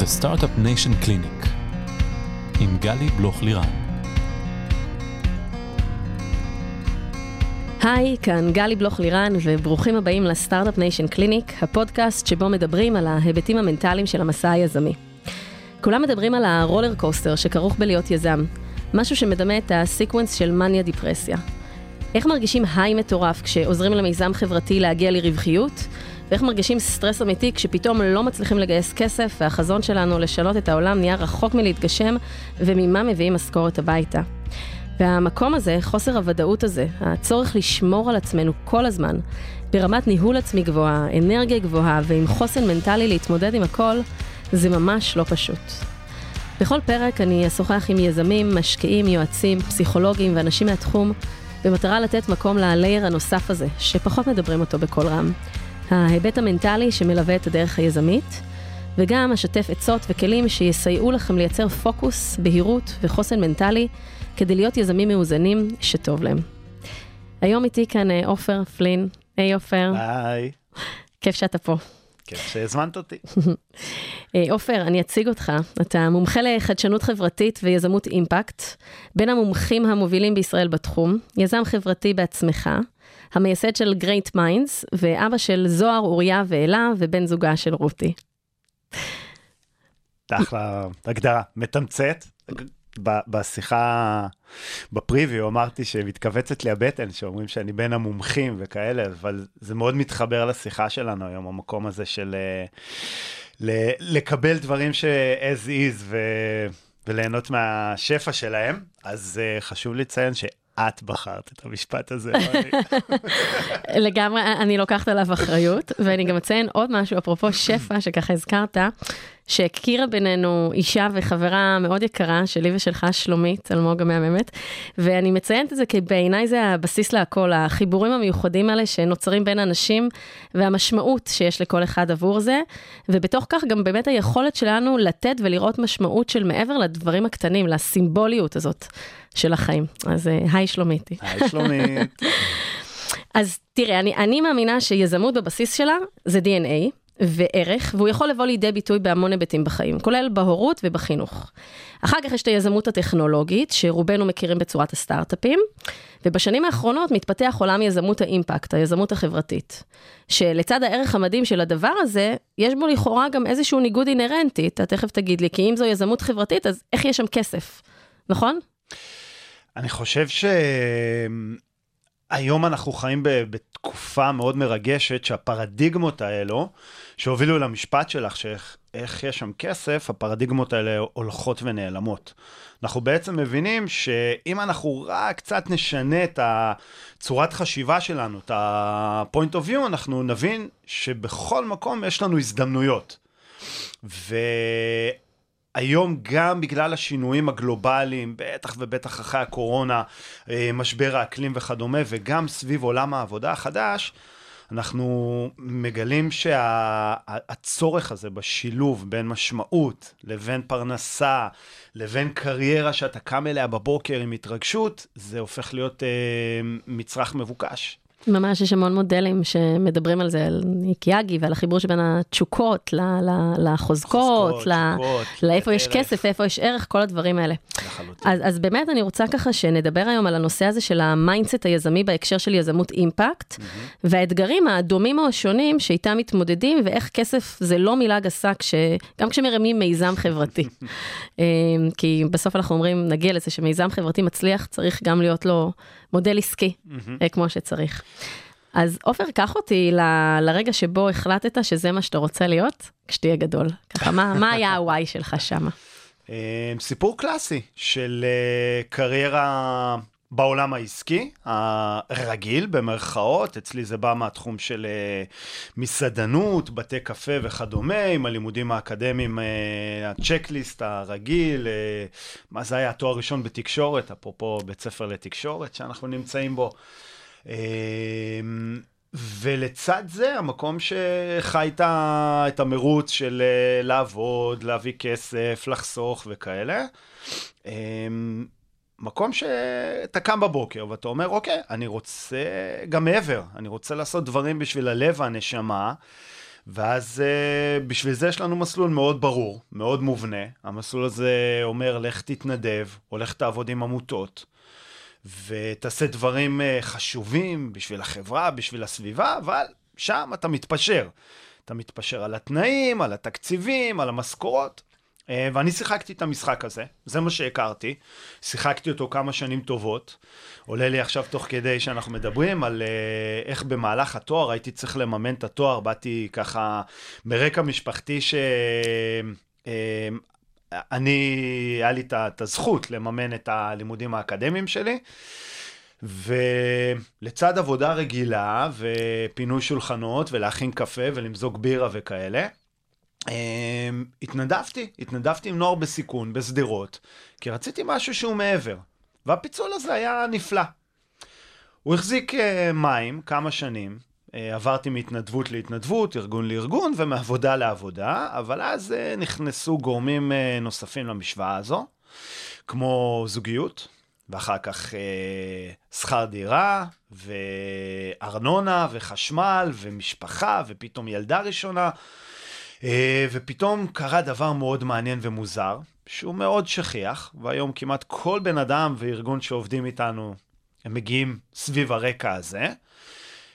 The Startup Nation Clinic עם גלי בלוך לירן. היי, כאן גלי בלוך לירן, וברוכים הבאים ל Startup Nation Clinic, הפודקאסט שבו מדברים על ההיבטים המנטליים של המסע היזמי. כולם מדברים על ה roller coaster שכרוך בלהיות יזם, משהו שמדמה את ה sequence של מניה דיפרסיה. איך מרגישים high מטורף כשעוזרים למיזם חברתי להגיע לרווחיות, ואיך מרגישים סטרס אמיתי כשפתאום לא מצליחים לגייס כסף, והחזון שלנו לשנות את העולם נהיה רחוק מלהתגשם, וממה מביאים משכורת הביתה. והמקום הזה, חוסר הוודאות הזה, הצורך לשמור על עצמנו כל הזמן, ברמת ניהול עצמי גבוהה, אנרגיה גבוהה ועם חוסן מנטלי להתמודד עם הכל, זה ממש לא פשוט. בכל פרק אני אשוחח עם יזמים, משקיעים, יועצים, פסיכולוגים ואנשים מהתחום, במטרה לתת מקום ללייר הנוסף הזה, שפחות מדברים אותו בקול רם. ההיבט המנטלי שמלווה את הדרך היזמית, וגם אשתף עצות וכלים שיסייעו לכם לייצר פוקוס, בהירות וחוסן מנטלי, כדי להיות יזמים מאוזנים שטוב להם. היום איתי כאן אה, עופר פלין. היי עופר. היי. כיף שאתה פה. כיף שהזמנת אותי. אה, עופר, אני אציג אותך. אתה מומחה לחדשנות חברתית ויזמות אימפקט, בין המומחים המובילים בישראל בתחום, יזם חברתי בעצמך, המייסד של Great Minds, ואבא של זוהר, אוריה ואלה, ובן זוגה של רותי. אחלה הגדרה, מתמצת. בשיחה, בפריוויו, אמרתי שמתכווצת לי הבטן, שאומרים שאני בין המומחים וכאלה, אבל זה מאוד מתחבר לשיחה שלנו היום, המקום הזה של uh, לקבל דברים ש-as is ו... וליהנות מהשפע שלהם. אז uh, חשוב לציין ש... את בחרת את המשפט הזה, לא. לגמרי, אני לוקחת עליו אחריות, ואני גם אציין עוד משהו, אפרופו שפע, שככה הזכרת, שהכירה בינינו אישה וחברה מאוד יקרה, שלי ושלך, שלומית, אלמוג המהממת, ואני מציינת את זה כי בעיניי זה הבסיס להכל, החיבורים המיוחדים האלה שנוצרים בין אנשים, והמשמעות שיש לכל אחד עבור זה, ובתוך כך גם באמת היכולת שלנו לתת ולראות משמעות של מעבר לדברים הקטנים, לסימבוליות הזאת של החיים. אז אה, היי שלומיתי. היי שלומית. אז תראה, אני, אני מאמינה שיזמות בבסיס שלה זה DNA, וערך, והוא יכול לבוא לידי ביטוי בהמון היבטים בחיים, כולל בהורות ובחינוך. אחר כך יש את היזמות הטכנולוגית, שרובנו מכירים בצורת הסטארט-אפים, ובשנים האחרונות מתפתח עולם יזמות האימפקט, היזמות החברתית. שלצד הערך המדהים של הדבר הזה, יש בו לכאורה גם איזשהו ניגוד אינהרנטי, אתה תכף תגיד לי, כי אם זו יזמות חברתית, אז איך יש שם כסף, נכון? אני חושב ש... היום אנחנו חיים בתקופה מאוד מרגשת שהפרדיגמות האלו, שהובילו למשפט שלך, שאיך יש שם כסף, הפרדיגמות האלה הולכות ונעלמות. אנחנו בעצם מבינים שאם אנחנו רק קצת נשנה את הצורת חשיבה שלנו, את ה-point of view, אנחנו נבין שבכל מקום יש לנו הזדמנויות. ו... היום גם בגלל השינויים הגלובליים, בטח ובטח אחרי הקורונה, אה, משבר האקלים וכדומה, וגם סביב עולם העבודה החדש, אנחנו מגלים שהצורך שה, הזה בשילוב בין משמעות לבין פרנסה, לבין קריירה שאתה קם אליה בבוקר עם התרגשות, זה הופך להיות אה, מצרך מבוקש. ממש יש המון מודלים שמדברים על זה, על איקיגאי ועל החיבור שבין התשוקות לחוזקות, לאיפה יש כסף, איפה יש ערך, כל הדברים האלה. אז, אז באמת אני רוצה ככה שנדבר היום על הנושא הזה של ה mindset היזמי בהקשר של יזמות impact, והאתגרים הדומים או השונים שאיתם מתמודדים, ואיך כסף זה לא מילה גסה, כש, גם כשמרימים מיזם חברתי. אמ, כי בסוף אנחנו אומרים, נגיע לזה שמיזם חברתי מצליח, צריך גם להיות לו מודל עסקי, mm-hmm. כמו שצריך. אז עופר, קח אותי ל, לרגע שבו החלטת שזה מה שאתה רוצה להיות, כשתהיה גדול. ככה, מה, מה היה הוואי שלך שם? אה, סיפור קלאסי של אה, קריירה בעולם העסקי, הרגיל במרכאות, אצלי זה בא מהתחום של מסעדנות, בתי קפה וכדומה, עם הלימודים האקדמיים, הצ'קליסט הרגיל, מה זה היה התואר הראשון בתקשורת, אפרופו בית ספר לתקשורת שאנחנו נמצאים בו. ולצד זה, המקום שחי את המרוץ של לעבוד, להביא כסף, לחסוך וכאלה. מקום שאתה קם בבוקר ואתה אומר, אוקיי, אני רוצה גם מעבר, אני רוצה לעשות דברים בשביל הלב והנשמה, ואז uh, בשביל זה יש לנו מסלול מאוד ברור, מאוד מובנה. המסלול הזה אומר, לך תתנדב, או לך תעבוד עם עמותות, ותעשה דברים uh, חשובים בשביל החברה, בשביל הסביבה, אבל שם אתה מתפשר. אתה מתפשר על התנאים, על התקציבים, על המשכורות. אה, ואני שיחקתי את המשחק הזה, זה מה שהכרתי. שיחקתי אותו כמה שנים טובות. עולה לי עכשיו תוך כדי שאנחנו מדברים על אה, איך במהלך התואר הייתי צריך לממן את התואר, באתי ככה מרקע משפחתי ש... אה, אני, היה לי את הזכות לממן את הלימודים האקדמיים שלי. ולצד עבודה רגילה ופינוי שולחנות ולהכין קפה ולמזוג בירה וכאלה, התנדבתי, התנדבתי עם נוער בסיכון בשדרות, כי רציתי משהו שהוא מעבר, והפיצול הזה היה נפלא. הוא החזיק uh, מים כמה שנים, uh, עברתי מהתנדבות להתנדבות, ארגון לארגון ומעבודה לעבודה, אבל אז uh, נכנסו גורמים uh, נוספים למשוואה הזו, כמו זוגיות, ואחר כך אה, שכר דירה, וארנונה, וחשמל, ומשפחה, ופתאום ילדה ראשונה. אה, ופתאום קרה דבר מאוד מעניין ומוזר, שהוא מאוד שכיח, והיום כמעט כל בן אדם וארגון שעובדים איתנו, הם מגיעים סביב הרקע הזה,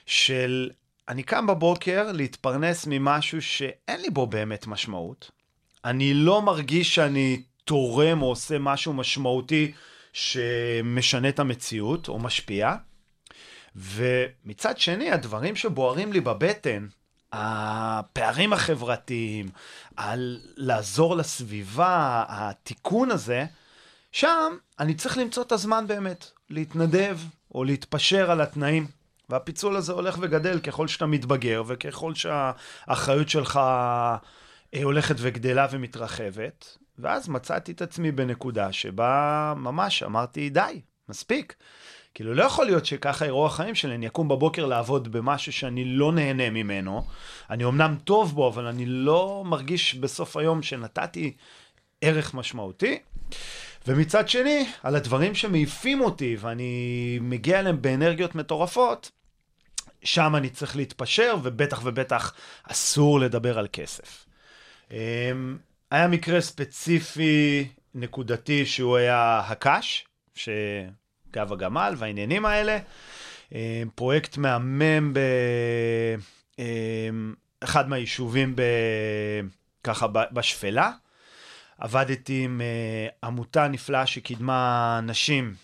של אני קם בבוקר להתפרנס ממשהו שאין לי בו באמת משמעות. אני לא מרגיש שאני תורם או עושה משהו משמעותי שמשנה את המציאות או משפיע. ומצד שני, הדברים שבוערים לי בבטן, הפערים החברתיים, על לעזור לסביבה, התיקון הזה, שם אני צריך למצוא את הזמן באמת, להתנדב או להתפשר על התנאים. והפיצול הזה הולך וגדל ככל שאתה מתבגר וככל שהאחריות שלך אה, הולכת וגדלה ומתרחבת. ואז מצאתי את עצמי בנקודה שבה ממש אמרתי, די, מספיק. כאילו, לא יכול להיות שככה יראו החיים שלי, אני אקום בבוקר לעבוד במשהו שאני לא נהנה ממנו. אני אמנם טוב בו, אבל אני לא מרגיש בסוף היום שנתתי ערך משמעותי. ומצד שני, על הדברים שמעיפים אותי ואני מגיע אליהם באנרגיות מטורפות, שם אני צריך להתפשר, ובטח ובטח אסור לדבר על כסף. אמ, היה מקרה ספציפי, נקודתי, שהוא היה הקש, שגב הגמל והעניינים האלה. אה, פרויקט מהמם באחד אה, מהיישובים ב... ככה בשפלה. עבדתי עם uh, עמותה נפלאה שקידמה נשים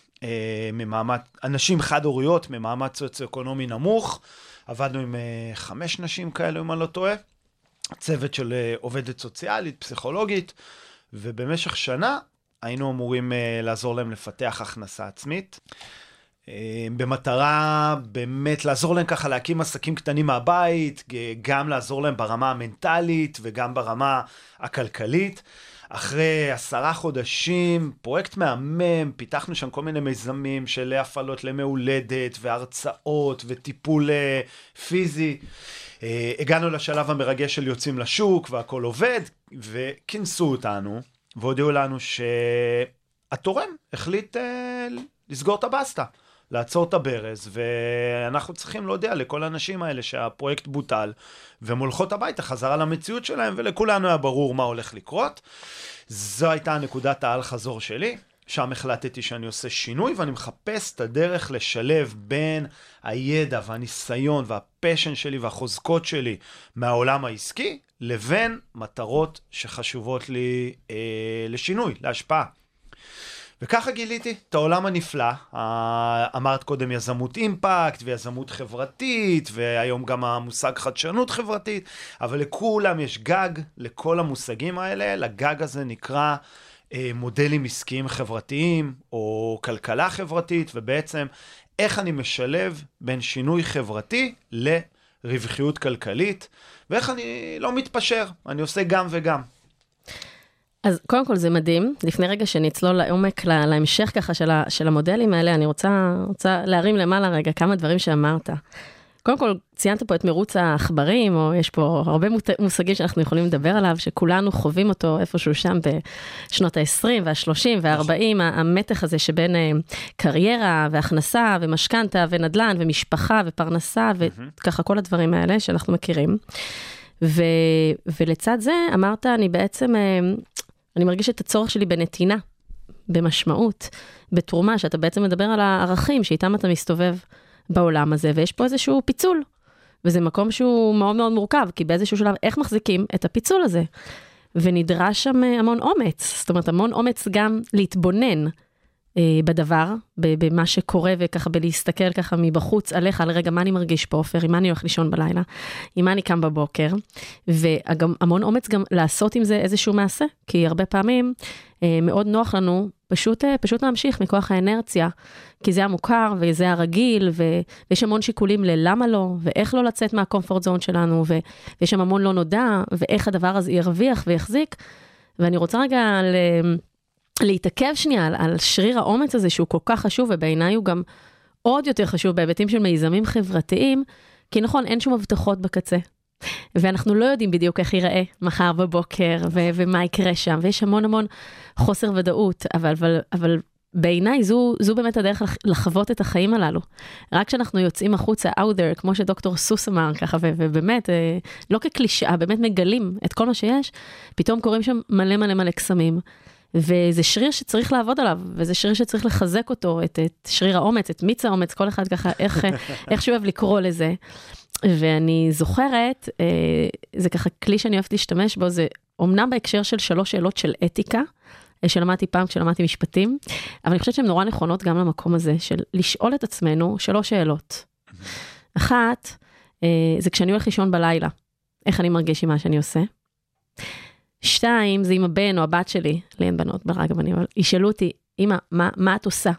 ממעמד, נשים חד-הוריות ממעמד סוציו-אקונומי נמוך. עבדנו עם חמש נשים כאלו, אם אני לא טועה. צוות של אה, עובדת סוציאלית, פסיכולוגית, ובמשך שנה היינו אמורים uh, לעזור להם לפתח הכנסה עצמית. Uh, במטרה באמת לעזור להם ככה להקים עסקים קטנים מהבית, גם לעזור להם ברמה המנטלית וגם ברמה הכלכלית. אחרי עשרה חודשים, פרויקט מהמם, פיתחנו שם כל מיני מיזמים של הפעלות למהולדת והרצאות וטיפול פיזי. אה, הגענו לשלב המרגש של יוצאים לשוק והכל עובד, וכינסו אותנו, והודיעו לנו שהתורם החליט אה, לסגור את הבסטה. לעצור את הברז, ואנחנו צריכים להודיע לכל האנשים האלה שהפרויקט בוטל, והם הולכות הביתה חזרה למציאות שלהם, ולכולנו היה ברור מה הולך לקרות. זו הייתה נקודת האל חזור שלי. שם החלטתי שאני עושה שינוי ואני מחפש את הדרך לשלב בין הידע והניסיון והפשן שלי והחוזקות שלי מהעולם העסקי לבין מטרות שחשובות לי אה, לשינוי, להשפעה. וככה גיליתי את העולם הנפלא. אמרת קודם יזמות אימפקט ויזמות חברתית, והיום גם המושג חדשנות חברתית, אבל לכולם יש גג, לכל המושגים האלה, לגג הזה נקרא מודלים עסקיים חברתיים או כלכלה חברתית, ובעצם איך אני משלב בין שינוי חברתי לרווחיות כלכלית, ואיך אני לא מתפשר, אני עושה גם וגם. אז קודם כל זה מדהים, לפני רגע שנצלול לעומק, להמשך ככה של, של המודלים האלה, אני רוצה, רוצה להרים למעלה רגע כמה דברים שאמרת. קודם כל, ציינת פה את מרוץ העכברים, או יש פה הרבה מושגים שאנחנו יכולים לדבר עליו, שכולנו חווים אותו איפשהו שם בשנות ה-20 וה-30 וה-40, המתח הזה שבין אה, קריירה והכנסה ומשכנתה ונדל"ן ומשפחה ופרנסה וככה כל הדברים האלה שאנחנו מכירים. ו, ולצד זה אמרת, אני בעצם, אה, אני מרגיש את הצורך שלי בנתינה, במשמעות, בתרומה, שאתה בעצם מדבר על הערכים שאיתם אתה מסתובב בעולם הזה, ויש פה איזשהו פיצול. וזה מקום שהוא מאוד מאוד מורכב, כי באיזשהו שלב, איך מחזיקים את הפיצול הזה? ונדרש שם אה, המון אומץ, זאת אומרת, המון אומץ גם להתבונן אה, בדבר, במה שקורה, וככה בלהסתכל ככה מבחוץ עליך, על רגע, מה אני מרגיש פה, עופר, עם מה אני הולך לישון בלילה, עם מה אני קם בבוקר, והמון אומץ גם לעשות עם זה איזשהו מעשה, כי הרבה פעמים מאוד נוח לנו פשוט, אה, פשוט להמשיך מכוח האנרציה, כי זה המוכר וזה הרגיל, ויש המון שיקולים ללמה לא, ואיך לא לצאת מהקומפורט זון שלנו, ויש שם המון לא נודע, ואיך הדבר הזה ירוויח ויחזיק. ואני רוצה רגע ל... להתעכב שנייה על, על שריר האומץ הזה, שהוא כל כך חשוב, ובעיניי הוא גם עוד יותר חשוב בהיבטים של מיזמים חברתיים, כי נכון, אין שום הבטחות בקצה. ואנחנו לא יודעים בדיוק איך ייראה מחר בבוקר, ו- ומה יקרה שם, ויש המון המון חוסר ודאות, אבל, אבל, אבל בעיניי זו, זו באמת הדרך לחוות את החיים הללו. רק כשאנחנו יוצאים החוצה, out there, כמו שדוקטור סוס אמר ככה, ו- ובאמת, אה, לא כקלישאה, באמת מגלים את כל מה שיש, פתאום קורים שם מלא מלא מלא קסמים. וזה שריר שצריך לעבוד עליו, וזה שריר שצריך לחזק אותו, את, את שריר האומץ, את מיץ האומץ, כל אחד ככה, איך, איך שהוא אוהב לקרוא לזה. ואני זוכרת, אה, זה ככה כלי שאני אוהבת להשתמש בו, זה אמנם בהקשר של שלוש שאלות של אתיקה, אה, שלמדתי פעם כשלמדתי משפטים, אבל אני חושבת שהן נורא נכונות גם למקום הזה של לשאול את עצמנו שלוש שאלות. אחת, אה, זה כשאני הולך לישון בלילה, איך אני מרגיש עם מה שאני עושה. שתיים, זה עם הבן או הבת שלי, לי אין בנות, ברק הבנים, אבל ישאלו אותי, אמא, מה, מה את עושה?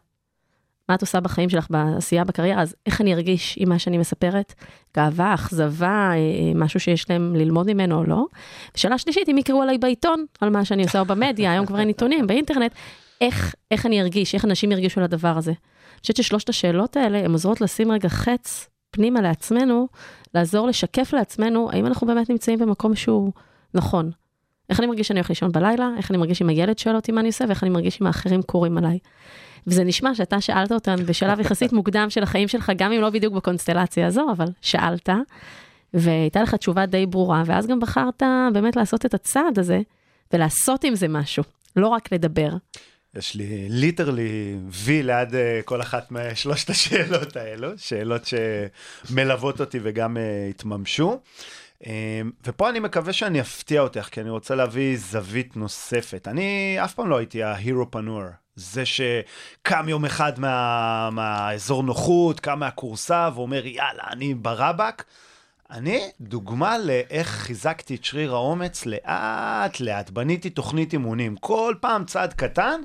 מה את עושה בחיים שלך, בעשייה, בקריירה, אז איך אני ארגיש עם מה שאני מספרת? גאווה, אכזבה, אה, אה, משהו שיש להם ללמוד ממנו או לא? ושאלה שלישית, אם יקראו עליי בעיתון, על מה שאני עושה, או במדיה, היום כבר אין עיתונים, באינטרנט, איך, איך אני ארגיש, איך אנשים ירגישו על הדבר הזה? אני חושבת ששלושת השאלות האלה, הן עוזרות לשים רגע חץ פנימה לעצמנו, לעזור לשקף לעצמנו, האם אנחנו באמת נמצאים במקום שהוא נכון. איך אני מרגיש שאני הולך לישון בלילה, איך אני מרגיש אם הילד שואל אותי מה אני עושה, ואיך אני מרגיש אם האחרים קוראים עליי. וזה נשמע שאתה שאלת אותם בשלב יחסית מוקדם של החיים שלך, גם אם לא בדיוק בקונסטלציה הזו, אבל שאלת, והייתה לך תשובה די ברורה, ואז גם בחרת באמת לעשות את הצעד הזה, ולעשות עם זה משהו, לא רק לדבר. יש לי ליטרלי וי ליד uh, כל אחת משלושת השאלות האלו, שאלות שמלוות אותי וגם uh, התממשו. Um, ופה אני מקווה שאני אפתיע אותך, כי אני רוצה להביא זווית נוספת. אני אף פעם לא הייתי ההירו פנור, זה שקם יום אחד מה, מהאזור נוחות, קם מהכורסה ואומר, יאללה, אני ברבק. אני דוגמה לאיך חיזקתי את שריר האומץ לאט לאט, בניתי תוכנית אימונים, כל פעם צעד קטן,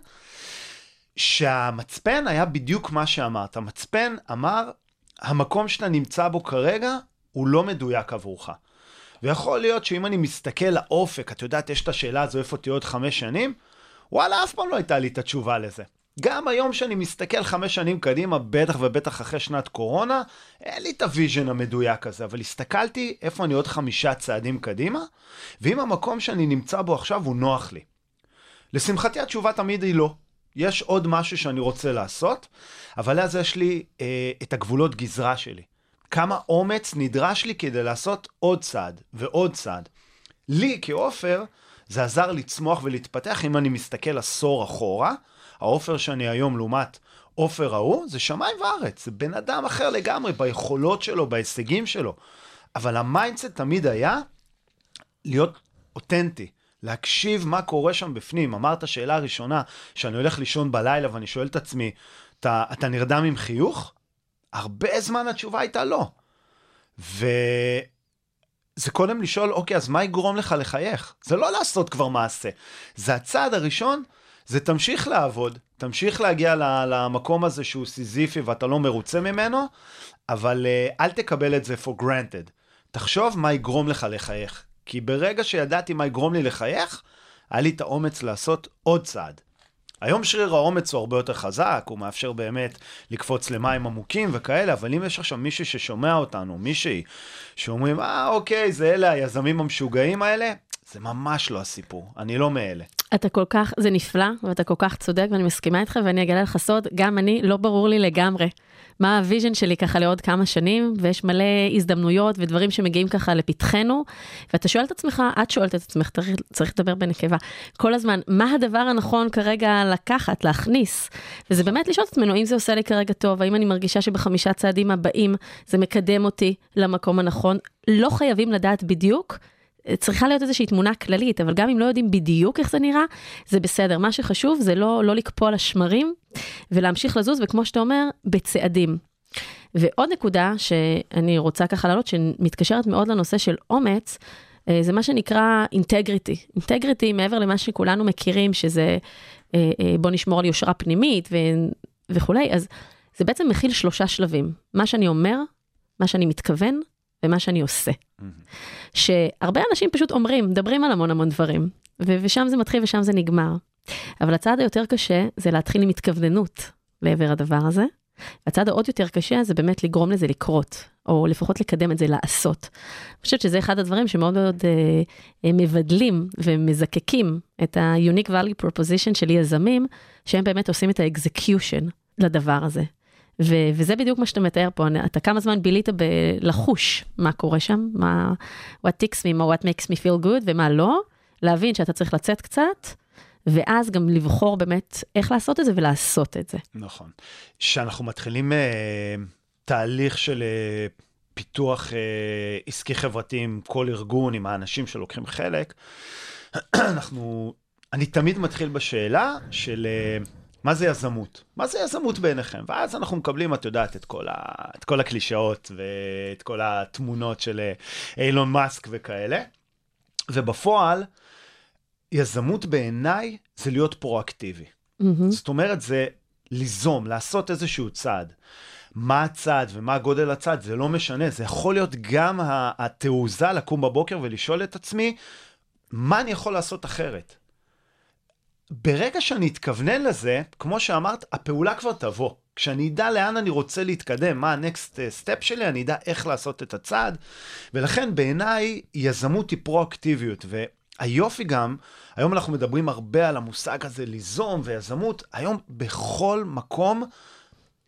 שהמצפן היה בדיוק מה שאמרת. המצפן אמר, המקום שאתה נמצא בו כרגע הוא לא מדויק עבורך. ויכול להיות שאם אני מסתכל לאופק, את יודעת, יש את השאלה הזו איפה תהיה עוד חמש שנים, וואלה, אף פעם לא הייתה לי את התשובה לזה. גם היום שאני מסתכל חמש שנים קדימה, בטח ובטח אחרי שנת קורונה, אין לי את ה vision המדויק הזה, אבל הסתכלתי איפה אני עוד חמישה צעדים קדימה, ואם המקום שאני נמצא בו עכשיו הוא נוח לי. לשמחתי התשובה תמיד היא לא. יש עוד משהו שאני רוצה לעשות, אבל אז יש לי אה, את הגבולות גזרה שלי. כמה אומץ נדרש לי כדי לעשות עוד צעד ועוד צעד. לי כעופר, זה עזר לצמוח ולהתפתח אם אני מסתכל עשור אחורה. העופר שאני היום לעומת עופר ההוא, זה שמיים וארץ, זה בן אדם אחר לגמרי ביכולות שלו, בהישגים שלו. אבל ה mindset תמיד היה להיות אותנטי, להקשיב מה קורה שם בפנים. אמרת שאלה ראשונה, שאני הולך לישון בלילה ואני שואל את עצמי, אתה, אתה נרדם עם חיוך? הרבה זמן התשובה הייתה לא. ו... זה קודם לשאול, אוקיי, אז מה יגרום לך לחייך? זה לא לעשות כבר מעשה. זה הצעד הראשון, זה תמשיך לעבוד, תמשיך להגיע למקום הזה שהוא סיזיפי ואתה לא מרוצה ממנו, אבל uh, אל תקבל את זה for granted. תחשוב מה יגרום לך לחייך. כי ברגע שידעתי מה יגרום לי לחייך, היה לי את האומץ לעשות עוד צעד. היום שריר האומץ הוא הרבה יותר חזק, הוא מאפשר באמת לקפוץ למים עמוקים וכאלה, אבל אם יש עכשיו מישהו ששומע אותנו, מישהי, שאומרים, אה, אוקיי, זה אלה היזמים המשוגעים האלה, זה ממש לא הסיפור, אני לא מאלה. אתה כל כך, זה נפלא, ואתה כל כך צודק, ואני מסכימה איתך, ואני אגלה לך סוד, גם אני, לא ברור לי לגמרי מה ה vision שלי ככה לעוד כמה שנים, ויש מלא הזדמנויות ודברים שמגיעים ככה לפתחנו, ואתה שואל את עצמך, את שואלת את עצמך, צריך, צריך לדבר בנקבה, כל הזמן, מה הדבר הנכון כרגע לקחת, להכניס? וזה באמת לשאול את עצמנו, האם זה עושה לי כרגע טוב, האם אני מרגישה שבחמישה צעדים הבאים זה מקדם אותי למקום הנכון? לא חייבים לדעת בדיוק. צריכה להיות איזושהי תמונה כללית, אבל גם אם לא יודעים בדיוק איך זה נראה, זה בסדר. מה שחשוב זה לא, לא לקפוא על השמרים ולהמשיך לזוז, וכמו שאתה אומר, בצעדים. ועוד נקודה שאני רוצה ככה להעלות, שמתקשרת מאוד לנושא של אומץ, אה, זה מה שנקרא אינטגריטי. אינטגריטי, מעבר למה שכולנו מכירים, שזה אה, אה, בוא נשמור על יושרה פנימית ו... וכולי, אז זה בעצם מכיל שלושה שלבים. מה שאני אומר, מה שאני מתכוון ומה שאני עושה. שהרבה אנשים פשוט אומרים, מדברים על המון המון דברים, ו- ושם זה מתחיל ושם זה נגמר. אבל הצעד היותר קשה זה להתחיל עם התכווננות לעבר הדבר הזה. הצעד העוד יותר קשה זה באמת לגרום לזה לקרות, או לפחות לקדם את זה לעשות. אני חושבת שזה אחד הדברים שמאוד מאוד אה, אה מבדלים ומזקקים את ה-unique value proposition של יזמים, שהם באמת עושים את ה-execution לדבר הזה. ו- וזה בדיוק מה שאתה מתאר פה, אתה כמה זמן בילית בלחוש מה קורה שם, מה what ticks me, מה what makes me feel good ומה לא, להבין שאתה צריך לצאת קצת, ואז גם לבחור באמת איך לעשות את זה ולעשות את זה. נכון. כשאנחנו מתחילים uh, תהליך של uh, פיתוח uh, עסקי חברתי עם כל ארגון, עם האנשים שלוקחים חלק, אנחנו, אני תמיד מתחיל בשאלה של... Uh, מה זה יזמות? מה זה יזמות בעיניכם? ואז אנחנו מקבלים, את יודעת, את כל, ה... את כל הקלישאות ואת כל התמונות של אה, אילון מאסק וכאלה. ובפועל, יזמות בעיניי זה להיות פרואקטיבי. Mm-hmm. זאת אומרת, זה ליזום, לעשות איזשהו צעד. מה הצעד ומה גודל הצעד, זה לא משנה, זה יכול להיות גם התעוזה לקום בבוקר ולשאול את עצמי, מה אני יכול לעשות אחרת? ברגע שאני אתכוונן לזה, כמו שאמרת, הפעולה כבר תבוא. כשאני אדע לאן אני רוצה להתקדם, מה הנקסט סטפ שלי, אני אדע איך לעשות את הצעד. ולכן בעיניי יזמות היא פרואקטיביות. והיופי גם, היום אנחנו מדברים הרבה על המושג הזה ליזום ויזמות, היום בכל מקום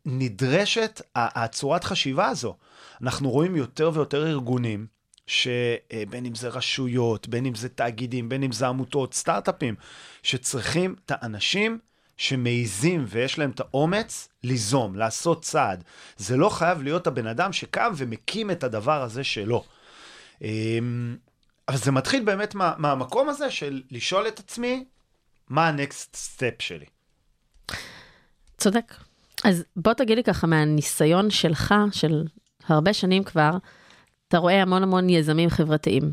נדרשת הצורת חשיבה הזו. אנחנו רואים יותר ויותר ארגונים שבין אם זה רשויות, בין אם זה תאגידים, בין אם זה עמותות, סטארט-אפים, שצריכים את האנשים שמעיזים ויש להם את האומץ ליזום, לעשות צעד. זה לא חייב להיות הבן אדם שקם ומקים את הדבר הזה שלו. אמ, אבל זה מתחיל באמת מה, מהמקום הזה של לשאול את עצמי, מה הנקסט סטפ שלי. צודק. אז בוא תגיד לי ככה מהניסיון שלך, של הרבה שנים כבר, אתה רואה המון המון יזמים חברתיים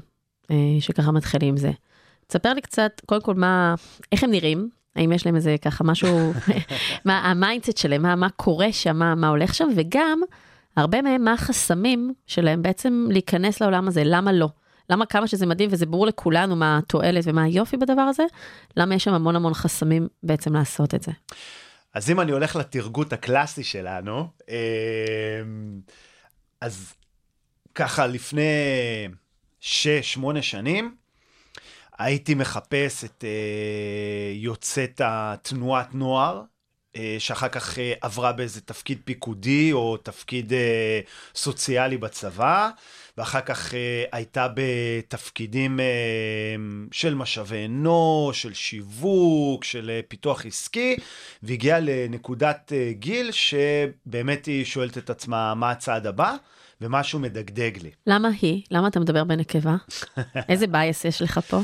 אה, שככה מתחילים עם זה. תספר לי קצת, קודם כל, מה, איך הם נראים, האם יש להם איזה ככה משהו, מה ה mindset שלהם, מה, מה קורה שם, מה, מה הולך שם, וגם, הרבה מהם, מה החסמים שלהם בעצם להיכנס לעולם הזה, למה לא? למה כמה שזה מדהים וזה ברור לכולנו מה התועלת ומה היופי בדבר הזה, למה יש שם המון המון חסמים בעצם לעשות את זה? אז אם אני הולך ל target הקלאסי שלנו, אה, אז ככה לפני שש, שמונה שנים, הייתי מחפש את uh, יוצאת התנועת נוער, uh, שאחר כך uh, עברה באיזה תפקיד פיקודי או תפקיד uh, סוציאלי בצבא, ואחר כך uh, הייתה בתפקידים uh, של משאבי אנוש, של שיווק, של uh, פיתוח עסקי, והגיעה לנקודת uh, גיל שבאמת היא שואלת את עצמה מה הצעד הבא. ומשהו מדגדג לי. למה היא? למה אתה מדבר בנקבה? איזה bias יש לך פה?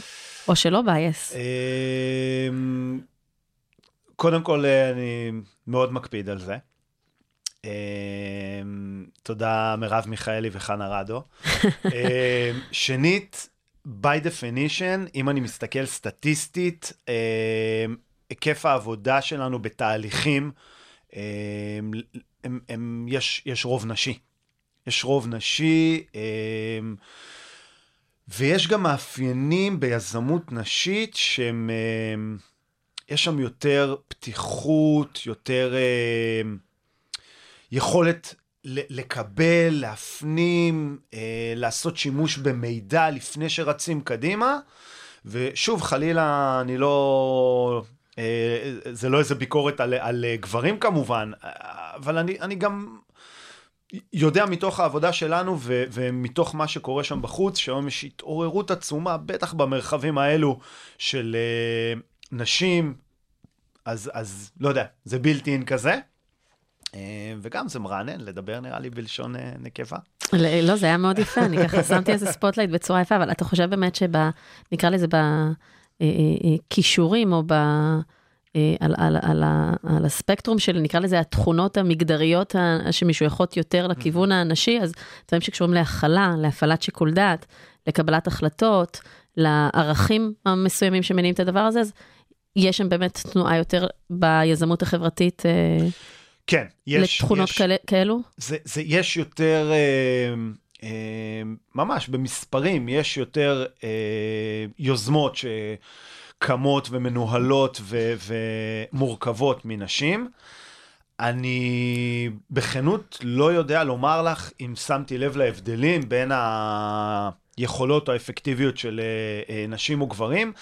או שלא bias? אמ, קודם כל, אני מאוד מקפיד על זה. אמ, תודה מרב מיכאלי וחנה רדו. אמ, שנית, by definition, אם אני מסתכל סטטיסטית, היקף העבודה שלנו בתהליכים, הם, הם, הם, יש, יש רוב נשי. יש רוב נשי, אמ, ויש גם מאפיינים ביזמות נשית שהם, אמ, יש שם יותר פתיחות, יותר אמ, יכולת לקבל, להפנים, אה, לעשות שימוש במידע לפני שרצים קדימה. ושוב, חלילה, אני לא... זה לא איזה ביקורת על, על גברים כמובן, אבל אני, אני גם יודע מתוך העבודה שלנו ו- ומתוך מה שקורה שם בחוץ, שהיום יש התעוררות עצומה, בטח במרחבים האלו של אה, נשים, אז, אז לא יודע, זה built-in כזה. אה, וגם זה מרענן לדבר נראה לי בלשון אה, נקבה. לא, זה היה מאוד יפה, אני ככה שמתי איזה spotlight בצורה יפה, אבל אתה חושב באמת שב... נקרא לזה בכישורים או ב... אה, על, על, על, על הספקטרום של, נקרא לזה, התכונות המגדריות שמשויכות יותר לכיוון הנשי, אז דברים שקשורים להכלה, להפעלת שיקול דעת, לקבלת החלטות, לערכים המסוימים שמניעים את הדבר הזה, אז יש שם באמת תנועה יותר ביזמות החברתית. אה, כן, יש. לתכונות יש, כאלה, כאלו? זה, זה, יש יותר, אה, אה, ממש במספרים, יש יותר אה, יוזמות ש... קמות ומנוהלות ו- ומורכבות מנשים. אני בכנות לא יודע לומר לך אם שמתי לב להבדלים בין היכולות או האפקטיביות של אה, אה, נשים וגברים,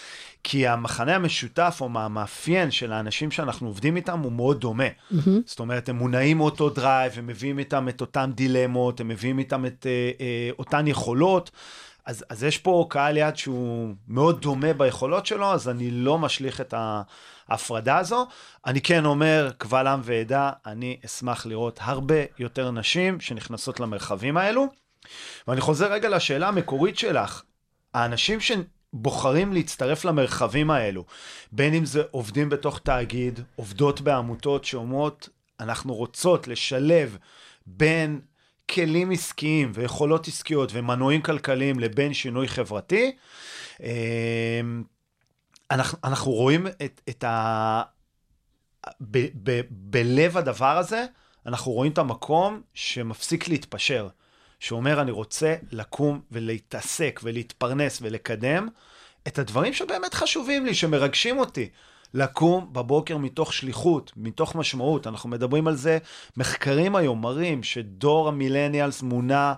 כי המכנה המשותף או המאפיין של האנשים שאנחנו עובדים איתם הוא מאוד דומה. אמ-המ. זאת אומרת, הם מונעים מאותו drive, הם מביאים איתם את אותן דילמות, הם מביאים איתם את אה, אה, אותן יכולות. אז, אז יש פה קהל יד שהוא מאוד דומה ביכולות שלו, אז אני לא משליך את ההפרדה הזו. אני כן אומר, קבל עם ועדה, אני אשמח לראות הרבה יותר נשים שנכנסות למרחבים האלו. ואני חוזר רגע לשאלה המקורית שלך. האנשים שבוחרים להצטרף למרחבים האלו, בין אם זה עובדים בתוך תאגיד, עובדות בעמותות שאומרות, אנחנו רוצות לשלב בין כלים עסקיים ויכולות עסקיות ומנועים כלכליים לבין שינוי חברתי, אמ, אנחנו, אנחנו רואים את, את ה... ב, ב, בלב הדבר הזה, אנחנו רואים את המקום שמפסיק להתפשר, שאומר, אני רוצה לקום ולהתעסק ולהתפרנס ולקדם את הדברים שבאמת חשובים לי, שמרגשים אותי. לקום בבוקר מתוך שליחות, מתוך משמעות. אנחנו מדברים על זה, מחקרים היום מראים שדור המילניאלס מונע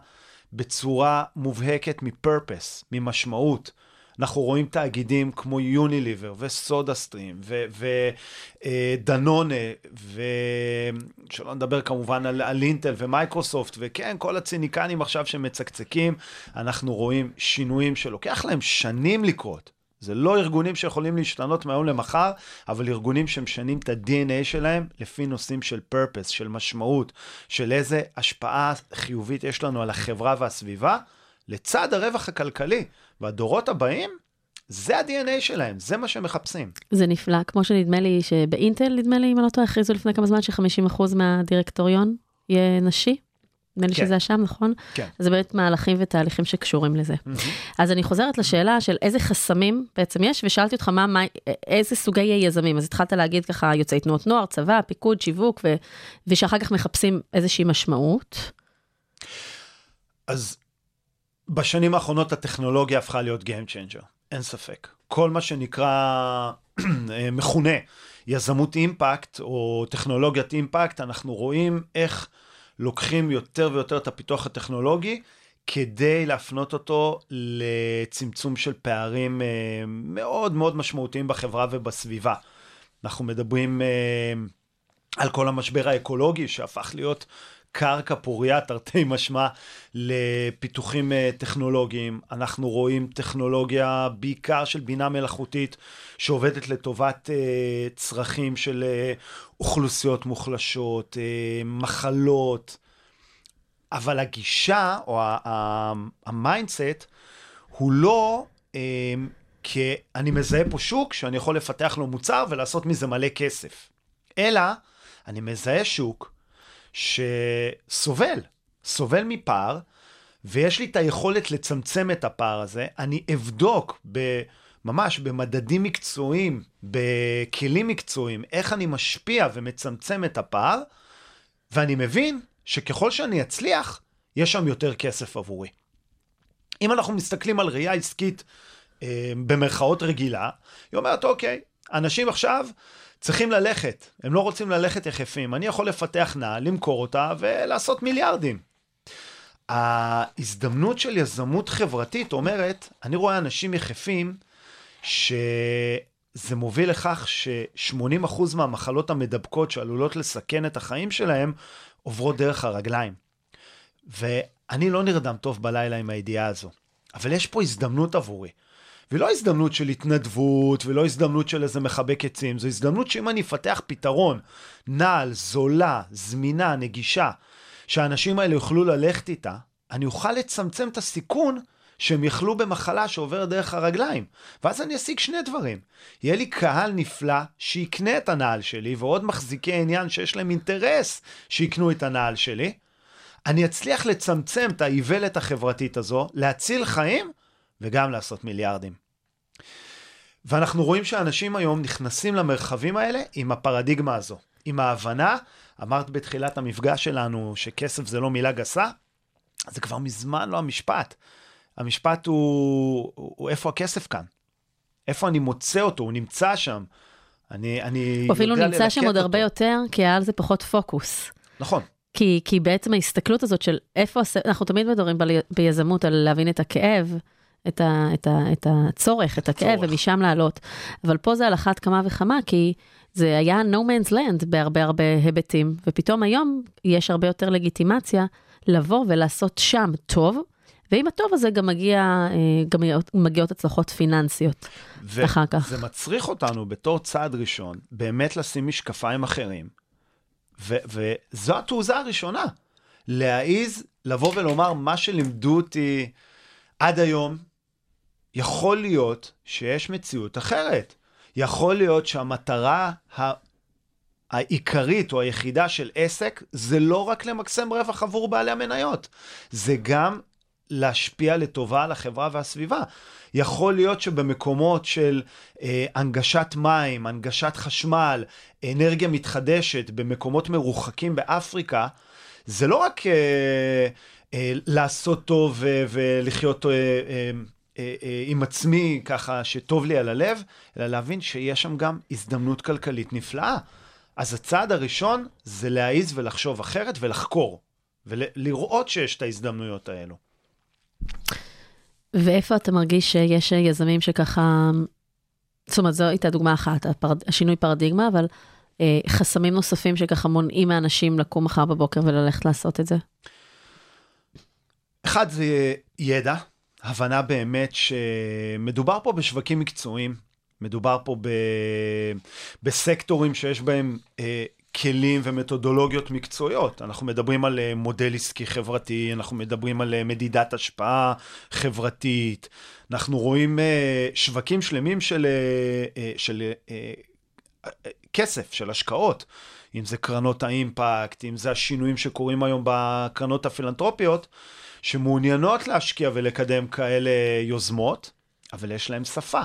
בצורה מובהקת מפרפס, ממשמעות. אנחנו רואים תאגידים כמו יוניליבר וסודה סטרים ודנונה, ושלא נדבר כמובן על, על אינטל ומייקרוסופט, וכן, כל הציניקנים עכשיו שמצקצקים, אנחנו רואים שינויים שלוקח להם שנים לקרות. זה לא ארגונים שיכולים להשתנות מהיום למחר, אבל ארגונים שמשנים את ה-DNA שלהם לפי נושאים של purpose, של משמעות, של איזה השפעה חיובית יש לנו על החברה והסביבה, לצד הרווח הכלכלי. והדורות הבאים, זה ה-DNA שלהם, זה מה שהם מחפשים. זה נפלא, כמו שנדמה לי שבאינטל, נדמה לי, אם אני לא טועה, הכריזו לפני כמה זמן ש-50% מהדירקטוריון יהיה נשי. נדמה לי כן. שזה השם, נכון? כן. אז זה באמת מהלכים ותהליכים שקשורים לזה. Mm-hmm. אז אני חוזרת לשאלה של איזה חסמים בעצם יש, ושאלתי אותך מה, מה, איזה סוגי יזמים. אז התחלת להגיד ככה, יוצאי תנועות נוער, צבא, פיקוד, שיווק, ו, ושאחר כך מחפשים איזושהי משמעות. אז בשנים האחרונות הטכנולוגיה הפכה להיות Game Changer, אין ספק. כל מה שנקרא, מכונה יזמות אימפקט, או טכנולוגיית אימפקט, אנחנו רואים איך... לוקחים יותר ויותר את הפיתוח הטכנולוגי כדי להפנות אותו לצמצום של פערים אה, מאוד מאוד משמעותיים בחברה ובסביבה. אנחנו מדברים אה, על כל המשבר האקולוגי שהפך להיות קרקע פוריה, תרתי משמע, לפיתוחים אה, טכנולוגיים. אנחנו רואים טכנולוגיה בעיקר של בינה מלאכותית, שעובדת לטובת אה, צרכים של אה, אוכלוסיות מוחלשות, מחלות, אבל הגישה או ה mindset הוא לא כי אני מזהה פה שוק שאני יכול לפתח לו מוצר ולעשות מזה מלא כסף, אלא אני מזהה שוק שסובל, סובל מפער, ויש לי את היכולת לצמצם את הפער הזה. אני אבדוק ב... ממש במדדים מקצועיים, בכלים מקצועיים, איך אני משפיע ומצמצם את הפער, ואני מבין שככל שאני אצליח, יש שם יותר כסף עבורי. אם אנחנו מסתכלים על ראייה עסקית אה, במרכאות רגילה, היא אומרת, אוקיי, אנשים עכשיו צריכים ללכת, הם לא רוצים ללכת יחפים. אני יכול לפתח נעל, למכור אותה ולעשות מיליארדים. ההזדמנות של יזמות חברתית אומרת, אני רואה אנשים יחפים שזה מוביל לכך ש-80% מהמחלות המדבקות שעלולות לסכן את החיים שלהם עוברות דרך הרגליים. ואני לא נרדם טוב בלילה עם הידיעה הזו, אבל יש פה הזדמנות עבורי. ולא הזדמנות של התנדבות, ולא הזדמנות של איזה מחבק עצים, זו הזדמנות שאם אני אפתח פתרון, נעל, זולה, זמינה, נגישה, שהאנשים האלה יוכלו ללכת איתה, אני אוכל לצמצם את הסיכון שהם יחלו במחלה שעוברת דרך הרגליים. ואז אני אשיג שני דברים. יהיה לי קהל נפלא שיקנה את הנעל שלי, ועוד מחזיקי עניין שיש להם אינטרס שיקנו את הנעל שלי. אני אצליח לצמצם את האיוולת החברתית הזו, להציל חיים וגם לעשות מיליארדים. ואנחנו רואים שאנשים היום נכנסים למרחבים האלה עם הפרדיגמה הזו, עם ההבנה, אמרת בתחילת המפגש שלנו שכסף זה לא מילה גסה, זה כבר מזמן לא המשפט. המשפט הוא, הוא איפה הכסף כאן? איפה אני מוצא אותו? הוא נמצא שם. אני, אני הוא אפילו נמצא שם עוד הרבה יותר, כי היה על זה פחות פוקוס. נכון. כי, כי בעצם ההסתכלות הזאת של איפה, אנחנו תמיד מדברים ביזמות על להבין את הכאב, את, ה, את, ה, את הצורך, את הכאב. ומשם לעלות. אבל פה זה על אחת כמה וכמה, כי זה היה no man's land בהרבה הרבה היבטים, ופתאום היום יש הרבה יותר לגיטימציה לבוא ולעשות שם טוב, ועם הטוב הזה גם, מגיע, אה, גם מגיעות הצלחות פיננסיות ו- אחר כך. וזה מצריך אותנו בתור צעד ראשון, באמת לשים משקפיים אחרים, ו- וזו התעוזה הראשונה, להעיז לבוא ולומר מה שלימדו אותי עד היום, יכול להיות שיש מציאות אחרת. יכול להיות שהמטרה העיקרית או היחידה של עסק זה לא רק למקסם רווח עבור בעלי המניות, זה גם להשפיע לטובה על החברה והסביבה. יכול להיות שבמקומות של אה, הנגשת מים, הנגשת חשמל, אנרגיה מתחדשת, במקומות מרוחקים באפריקה, זה לא רק אה, אה, לעשות טוב אה, ולחיות אה, אה, עם עצמי ככה שטוב לי על הלב, אלא להבין שיש שם גם הזדמנות כלכלית נפלאה. אז הצעד הראשון זה להעיז ולחשוב אחרת ולחקור, ולראות שיש את ההזדמנויות האלו. ואיפה אתה מרגיש שיש יזמים שככה, זאת אומרת, זו הייתה דוגמה אחת, הפרד, השינוי פרדיגמה, אבל אה, חסמים נוספים שככה מונעים מאנשים לקום מחר בבוקר וללכת לעשות את זה? אחד זה ידע, הבנה באמת שמדובר פה בשווקים מקצועיים, מדובר פה ב... בסקטורים שיש בהם אה, כלים ומתודולוגיות מקצועיות. אנחנו מדברים על אה, מודל עסקי חברתי, אנחנו מדברים על אה, מדידת השפעה חברתית, אנחנו רואים אה, שווקים שלמים של, של כסף, של השקעות. אם זה קרנות האימפקט, אם זה השינויים שקורים היום בקרנות הפילנטרופיות, שמעוניינות להשקיע ולקדם כאלה יוזמות, אבל יש להם שפה.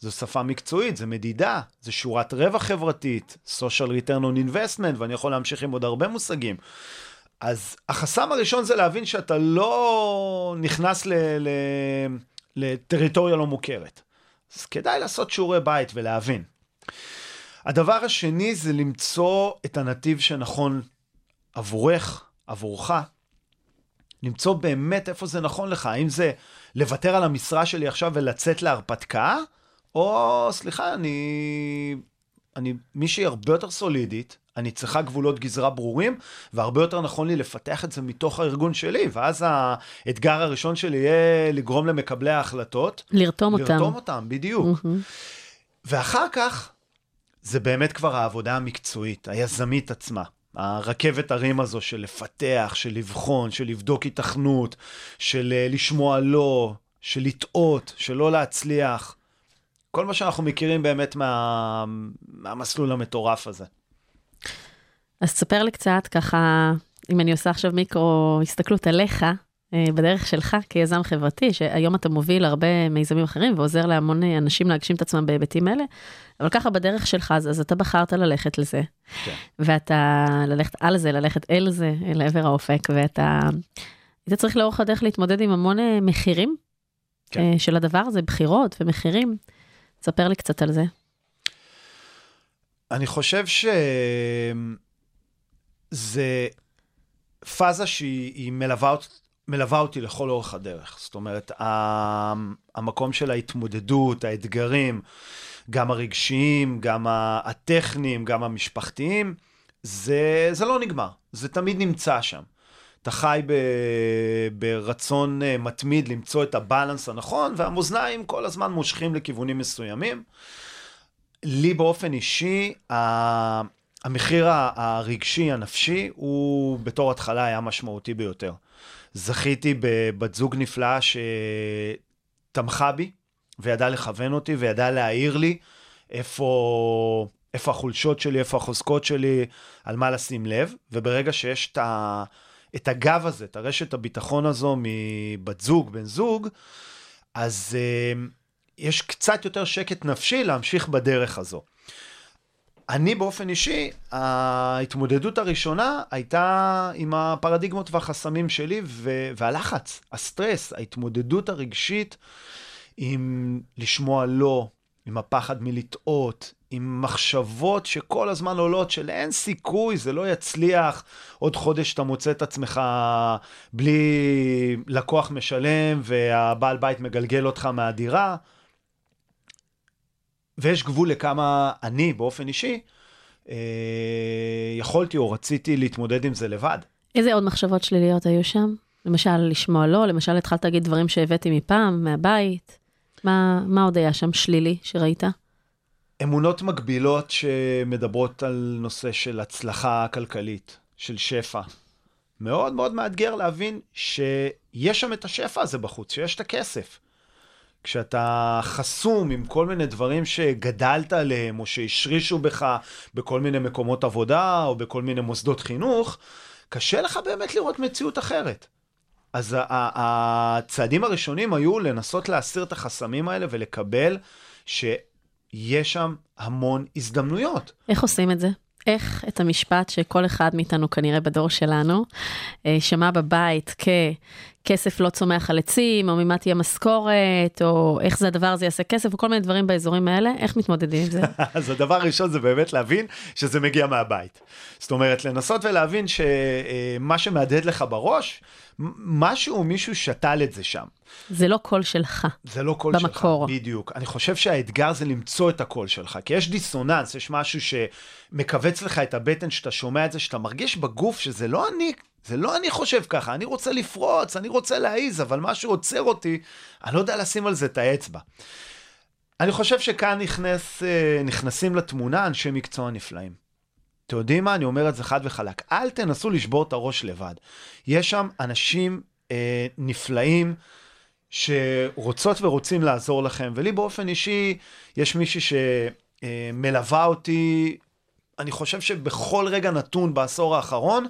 זו שפה מקצועית, זו מדידה, זו שורת רווח חברתית, social return on investment, ואני יכול להמשיך עם עוד הרבה מושגים. אז החסם הראשון זה להבין שאתה לא נכנס ל- ל- לטריטוריה לא מוכרת. אז כדאי לעשות שיעורי בית ולהבין. הדבר השני זה למצוא את הנתיב שנכון עבורך, עבורך, למצוא באמת איפה זה נכון לך, האם זה לוותר על המשרה שלי עכשיו ולצאת להרפתקה, או, סליחה, אני... אני מישהי הרבה יותר סולידית, אני צריכה גבולות גזרה ברורים, והרבה יותר נכון לי לפתח את זה מתוך הארגון שלי, ואז האתגר הראשון שלי יהיה לגרום למקבלי ההחלטות. לרתום אותם. לרתום אותם, בדיוק. Mm-hmm. ואחר כך, זה באמת כבר העבודה המקצועית, היזמית עצמה. הרכבת הרים הזו של לפתח, של לבחון, של לבדוק היתכנות, של אה, לשמוע לא, של לטעות, של לא להצליח. כל מה שאנחנו מכירים באמת מה, מהמסלול המטורף הזה. אז תספר לי קצת, ככה, אם אני עושה עכשיו מיקרו הסתכלות עליך, בדרך שלך כיזם חברתי, שהיום אתה מוביל הרבה מיזמים אחרים ועוזר להמון אנשים להגשים את עצמם בהיבטים האלה, אבל ככה בדרך שלך, אז, אז אתה בחרת ללכת לזה, כן. ואתה ללכת על זה, ללכת אל זה, אל עבר האופק, ואתה היית צריך לאורך הדרך להתמודד עם המון אה, מחירים כן. אה, של הדבר הזה, בחירות ומחירים. ספר לי קצת על זה. אני חושב שזה פאזה שהיא מלווה מלווה אותי לכל אורך הדרך. זאת אומרת, המקום של ההתמודדות, האתגרים, גם הרגשיים, גם הטכניים, גם המשפחתיים, זה, זה לא נגמר, זה תמיד נמצא שם. אתה חי ב, ברצון אה, מתמיד למצוא את הבלנס הנכון, והמאזניים כל הזמן מושכים לכיוונים מסוימים. לי באופן אישי, המחיר הרגשי, הנפשי, הוא בתור התחלה היה משמעותי ביותר. זכיתי בבת זוג נפלאה שתמכה בי, וידעה לכוון אותי, וידעה להעיר לי איפה, איפה החולשות שלי, איפה החוזקות שלי, על מה לשים לב, וברגע שיש את, ה, את הגב הזה, את הרשת הביטחון הזו מבת זוג, בן זוג, אז uh, יש קצת יותר שקט נפשי להמשיך בדרך הזו. אני באופן אישי, ההתמודדות הראשונה הייתה עם הפרדיגמות והחסמים שלי ו- והלחץ, הסטרס, ההתמודדות הרגשית עם לשמוע לא, עם הפחד מלטעות, עם מחשבות שכל הזמן עולות של אין סיכוי, זה לא יצליח, עוד חודש אתה מוצא את עצמך בלי לקוח משלם והבעל בית מגלגל אותך מהדירה. ויש גבול לכמה אני, באופן אישי, אה, יכולתי או רציתי להתמודד עם זה לבד. איזה עוד מחשבות שליליות היו שם? למשל, לשמוע לא, למשל, התחלת להגיד דברים שהבאתי מפעם, מהבית. מה, מה עוד היה שם שלילי שראית? אמונות מגבילות שמדברות על נושא של הצלחה כלכלית, של שפע. מאוד מאוד מאתגר להבין שיש שם את השפע הזה בחוץ, שיש את הכסף. כשאתה חסום עם כל מיני דברים שגדלת עליהם, או שהשרישו בך בכל מיני מקומות עבודה, או בכל מיני מוסדות חינוך, קשה לך באמת לראות מציאות אחרת. אז הצעדים הראשונים היו לנסות להסיר את החסמים האלה ולקבל שיש שם המון הזדמנויות. איך עושים את זה? איך את המשפט שכל אחד מאיתנו כנראה בדור שלנו אה, שמע בבית ככסף לא צומח על עצים, או ממה תהיה משכורת, או איך זה הדבר הזה יעשה כסף, וכל מיני דברים באזורים האלה, איך מתמודדים עם זה? אז הדבר הראשון זה באמת להבין שזה מגיע מהבית. זאת אומרת, לנסות ולהבין שמה שמהדהד לך בראש, משהו, מישהו שתל את זה שם. זה לא קול שלך. זה לא קול במקור. שלך, בדיוק. אני חושב שהאתגר זה למצוא את הקול שלך, כי יש דיסוננס, יש משהו שמכווץ לך את הבטן, שאתה שומע את זה, שאתה מרגיש בגוף שזה לא אני, זה לא אני חושב ככה, אני רוצה לפרוץ, אני רוצה להעיז, אבל משהו עוצר אותי, אני לא יודע לשים על זה את האצבע. אני חושב שכאן נכנס, אה, נכנסים לתמונה אנשי מקצוע נפלאים. אתם יודעים מה? אני אומר את זה חד וחלק. אל תנסו לשבור את הראש לבד. יש שם אנשים אה, נפלאים שרוצות ורוצים לעזור לכם, ולי באופן אישי, יש מישהי שמלווה אה, אותי, אני חושב שבכל רגע נתון בעשור האחרון,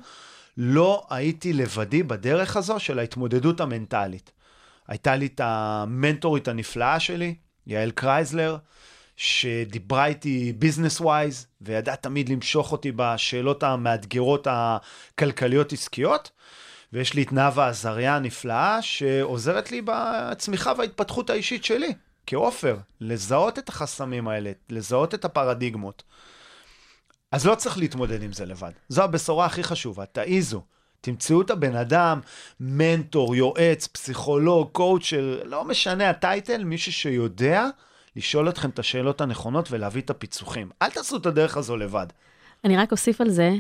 לא הייתי לבדי בדרך הזו של ההתמודדות המנטלית. הייתה לי את המנטורית הנפלאה שלי, יעל קרייזלר, שדיברה איתי business wise, וידעה תמיד למשוך אותי בשאלות המאתגרות הכלכליות עסקיות. ויש לי את נאוה עזריה הנפלאה, שעוזרת לי בצמיחה וההתפתחות האישית שלי, כעופר, לזהות את החסמים האלה, לזהות את הפרדיגמות. אז לא צריך להתמודד עם זה לבד. זו הבשורה הכי חשובה, תעיזו. תמצאו את הבן אדם, מנטור, יועץ, פסיכולוג, קואוצ'ר, לא משנה הטייטל, מישהו שיודע לשאול אתכם את השאלות הנכונות ולהביא את הפיצוחים. אל תעשו את הדרך הזו לבד. אני רק אוסיף על זה,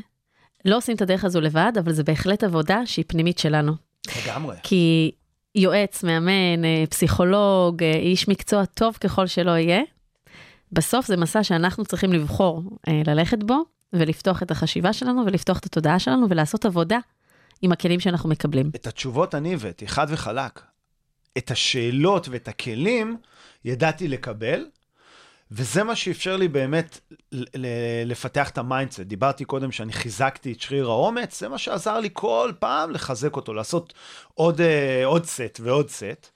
לא עושים את הדרך הזו לבד, אבל זה בהחלט עבודה שהיא פנימית שלנו. לגמרי. כי יועץ, מאמן, אה, פסיכולוג, אה, איש מקצוע טוב ככל שלא יהיה, בסוף זה מסע שאנחנו צריכים לבחור אה, ללכת בו, ולפתוח את החשיבה שלנו, ולפתוח את התודעה שלנו, ולעשות עבודה עם הכלים שאנחנו מקבלים. את התשובות אני הבאתי, חד וחלק. את השאלות ואת הכלים ידעתי לקבל, וזה מה שאפשר לי באמת לפתח את ה mindset. דיברתי קודם שאני חיזקתי את שריר האומץ, זה מה שעזר לי כל פעם לחזק אותו, לעשות עוד, אה, עוד סט ועוד סט.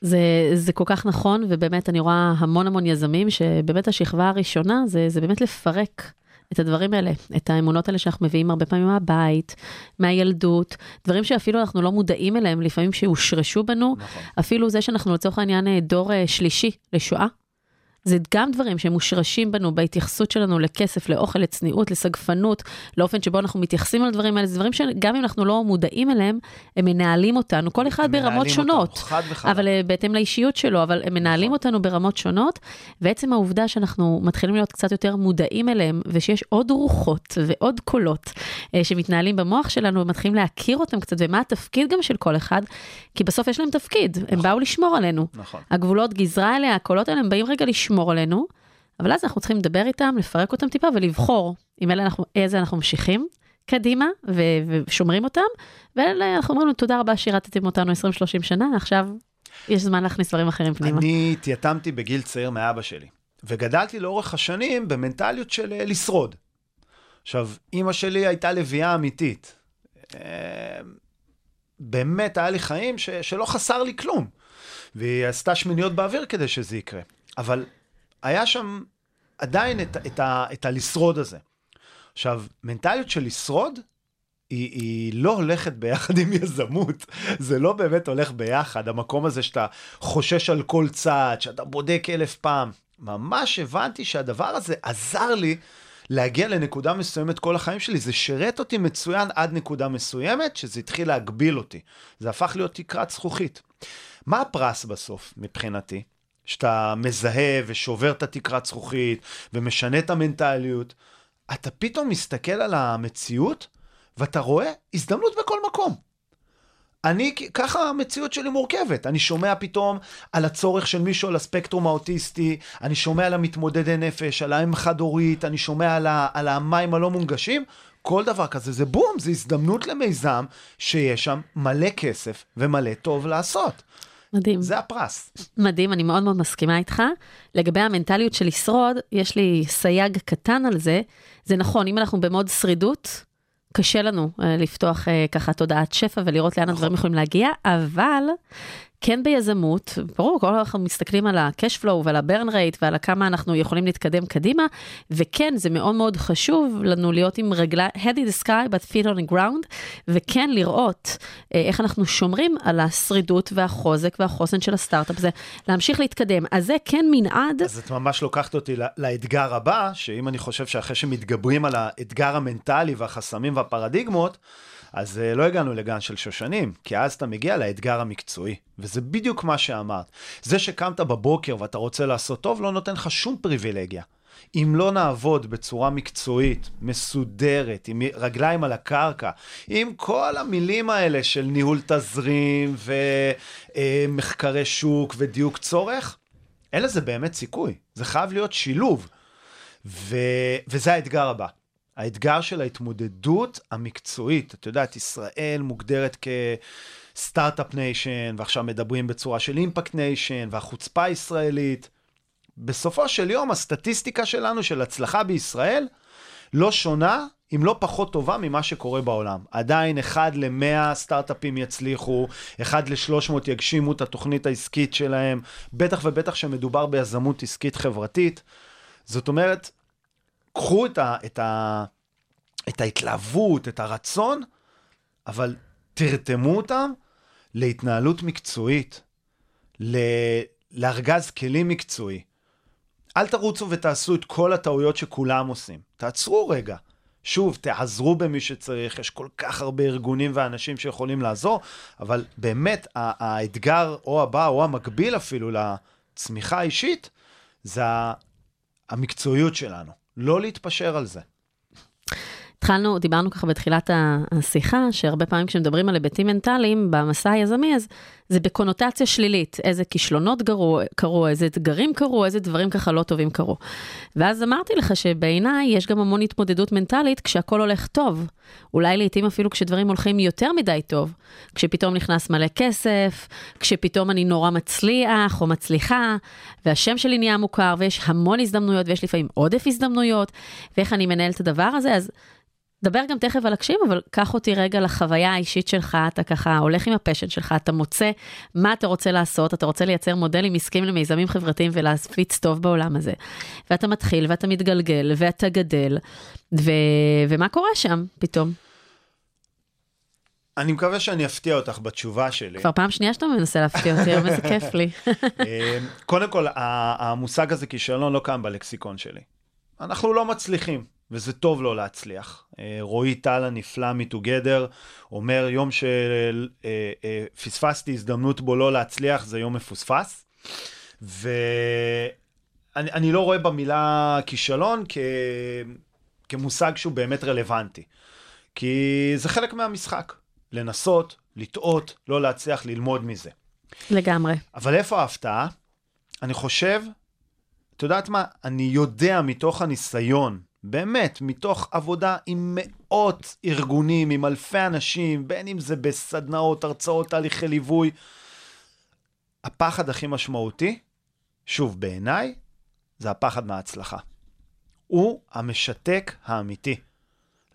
זה, זה כל כך נכון, ובאמת אני רואה המון המון יזמים שבאמת השכבה הראשונה זה, זה באמת לפרק את הדברים האלה, את האמונות האלה שאנחנו מביאים הרבה פעמים מהבית, מהילדות, דברים שאפילו אנחנו לא מודעים אליהם, לפעמים שהושרשו בנו, נכון. אפילו זה שאנחנו לצורך העניין דור אה, שלישי לשואה. זה גם דברים שמושרשים בנו בהתייחסות שלנו לכסף, לאוכל, לצניעות, לסגפנות, לאופן שבו אנחנו מתייחסים על דברים האלה, זה דברים שגם אם אנחנו לא מודעים אליהם, הם מנהלים אותנו, כל אחד ברמות שונות. חד וחלק. אבל uh, בהתאם לאישיות שלו, אבל הם מנהלים נכון. אותנו ברמות שונות, ועצם העובדה שאנחנו מתחילים להיות קצת יותר מודעים אליהם, ושיש עוד רוחות ועוד קולות uh, שמתנהלים במוח שלנו, ומתחילים להכיר אותם קצת, ומה התפקיד גם של כל אחד, כי בסוף יש להם תפקיד, הם נכון. באו לשמור עלינו. נכון. הגבולות גזרה האלה, הקולות האלה, הם באים רגע לשמור עלינו, אבל אז אנחנו צריכים לדבר איתם, לפרק אותם טיפה ולבחור עם אלה אנחנו, איזה אנחנו ממשיכים קדימה ו- ושומרים אותם, ואלה אנחנו אומרים לו תודה רבה שירתתם אותנו 20-30 שנה, עכשיו יש זמן להכניס דברים אחרים פנימה. אני התייתמתי בגיל צעיר מאבא שלי, וגדלתי לאורך השנים במנטליות של אה, לשרוד. עכשיו, אימא שלי הייתה לביאה אמיתית. אה, באמת, היה לי חיים ש- שלא חסר לי כלום. והיא עשתה שמיניות באוויר כדי שזה יקרה. אבל היה שם עדיין את, את, ה, את הלשרוד הזה. עכשיו, מנטליות של לשרוד, היא, היא לא הולכת ביחד עם יזמות, זה לא באמת הולך ביחד, המקום הזה שאתה חושש על כל צעד, שאתה בודק אלף פעם. ממש הבנתי שהדבר הזה עזר לי להגיע לנקודה מסוימת כל החיים שלי, זה שירת אותי מצוין עד נקודה מסוימת, שזה התחיל להגביל אותי. זה הפך להיות תקרת זכוכית. מה הפרס בסוף, מבחינתי? שאתה מזהה ושובר את התקרת זכוכית ומשנה את המנטליות, אתה פתאום מסתכל על המציאות ואתה רואה הזדמנות בכל מקום. אני, ככה המציאות שלי מורכבת. אני שומע פתאום על הצורך של מישהו על הספקטרום האוטיסטי, אני שומע על המתמודדי נפש, על האם חד-הורית, אני שומע על, ה, על המים הלא מונגשים. כל דבר כזה זה בום, זה הזדמנות למיזם שיש שם מלא כסף ומלא טוב לעשות. מדהים. זה הפרס. מדהים, אני מאוד מאוד מסכימה איתך. לגבי המנטליות של לשרוד, יש לי סייג קטן על זה. זה נכון, אם אנחנו במוד שרידות, קשה לנו uh, לפתוח uh, ככה תודעת שפע ולראות לאן נכון. הדברים יכולים להגיע, אבל כן ביזמות, ברור, כל אנחנו מסתכלים על ה-cash flow ועל ה-burn rate ועל כמה אנחנו יכולים להתקדם קדימה, וכן, זה מאוד מאוד חשוב לנו להיות עם רגליים, head in the sky but feet on the ground, וכן לראות אה, איך אנחנו שומרים על השרידות והחוזק והחוסן של הסטארט-אפ, זה להמשיך להתקדם. אז זה כן מנעד. אז את ממש לוקחת אותי לאתגר הבא, שאם אני חושב שאחרי שמתגברים על האתגר המנטלי והחסמים והפרדיגמות, אז uh, לא הגענו לגן של שושנים, כי אז אתה מגיע לאתגר המקצועי, וזה בדיוק מה שאמרת. זה שקמת בבוקר ואתה רוצה לעשות טוב, לא נותן לך שום פריבילגיה. אם לא נעבוד בצורה מקצועית, מסודרת, עם רגליים על הקרקע, עם כל המילים האלה של ניהול תזרים ומחקרי שוק ודיוק צורך, אין לזה באמת סיכוי. זה חייב להיות שילוב. ו... וזה האתגר הבא. האתגר של ההתמודדות המקצועית. את יודעת, ישראל מוגדרת כ Start-Up Nation, ועכשיו מדברים בצורה של Impact Nation, והחוצפה הישראלית. בסופו של יום, הסטטיסטיקה שלנו של הצלחה בישראל לא שונה, אם לא פחות טובה, ממה שקורה בעולם. עדיין אחד למאה סטארט-אפים יצליחו, אחד לשלוש מאות יגשימו את התוכנית העסקית שלהם, בטח ובטח שמדובר ביזמות עסקית חברתית. זאת אומרת, קחו את, ה, את, ה, את ההתלהבות, את הרצון, אבל תרתמו אותם להתנהלות מקצועית, ל, לארגז כלים מקצועי. אל תרוצו ותעשו את כל הטעויות שכולם עושים. תעצרו רגע. שוב, תעזרו במי שצריך, יש כל כך הרבה ארגונים ואנשים שיכולים לעזור, אבל באמת האתגר או הבא או המקביל אפילו לצמיחה האישית, זה המקצועיות שלנו. לא להתפשר על זה. התחלנו, דיברנו ככה בתחילת השיחה, שהרבה פעמים כשמדברים על היבטים מנטליים במסע היזמי, אז זה בקונוטציה שלילית, איזה כישלונות קרו, קרו, איזה אתגרים קרו, איזה דברים ככה לא טובים קרו. ואז אמרתי לך שבעיניי יש גם המון התמודדות מנטלית כשהכול הולך טוב. אולי לעתים אפילו כשדברים הולכים יותר מדי טוב, כשפתאום נכנס מלא כסף, כשפתאום אני נורא מצליח או מצליחה, והשם שלי נהיה מוכר, ויש המון הזדמנויות, ויש לפעמים עודף הזדמנויות, ואיך אני מנהל את הדבר הזה, אז דבר גם תכף על הקשיים, אבל קח אותי רגע לחוויה האישית שלך, אתה ככה הולך עם הפשן שלך, אתה מוצא מה אתה רוצה לעשות, אתה רוצה לייצר מודלים עסקיים למיזמים חברתיים ולהפיץ טוב בעולם הזה. ואתה מתחיל ואתה מתגלגל ואתה גדל, ו... ומה קורה שם פתאום? אני מקווה שאני אפתיע אותך בתשובה שלי. כבר פעם שנייה שאתה מנסה להפתיע אותי, אבל איזה כיף לי. אה, קודם כל, המושג הזה כישלון לא קם בלקסיקון שלי. אנחנו לא מצליחים, וזה טוב לא להצליח. אה, רועי טל הנפלא מטוגדר אומר, יום שפספסתי הזדמנות בו לא להצליח, זה יום מפוספס. ואני אני לא רואה במילה כישלון כ... כמושג שהוא באמת רלוונטי. כי זה חלק מהמשחק. לנסות, לטעות, לא להצליח ללמוד מזה. לגמרי. אבל איפה ההפתעה? אני חושב, את יודעת מה? אני יודע מתוך הניסיון, באמת, מתוך עבודה עם מאות ארגונים, עם אלפי אנשים, בין אם זה בסדנאות, הרצאות, תהליכי ליווי, הפחד הכי משמעותי, שוב, בעיניי, זה הפחד מההצלחה. הוא המשתק האמיתי.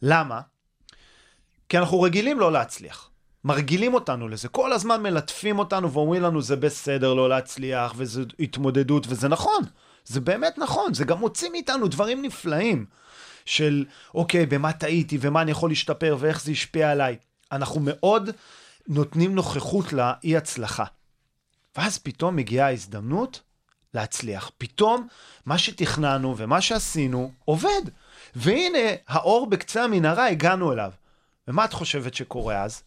למה? כי אנחנו רגילים לא להצליח. מרגילים אותנו לזה, כל הזמן מלטפים אותנו ואומרים לנו זה בסדר לא להצליח וזו התמודדות, וזה נכון, זה באמת נכון, זה גם מוציא מאיתנו דברים נפלאים של אוקיי, במה טעיתי ומה אני יכול להשתפר ואיך זה השפיע עליי. אנחנו מאוד נותנים נוכחות לאי הצלחה. ואז פתאום מגיעה ההזדמנות להצליח. פתאום מה שתכננו ומה שעשינו עובד. והנה, האור בקצה המנהרה, הגענו אליו. ומה את חושבת שקורה אז?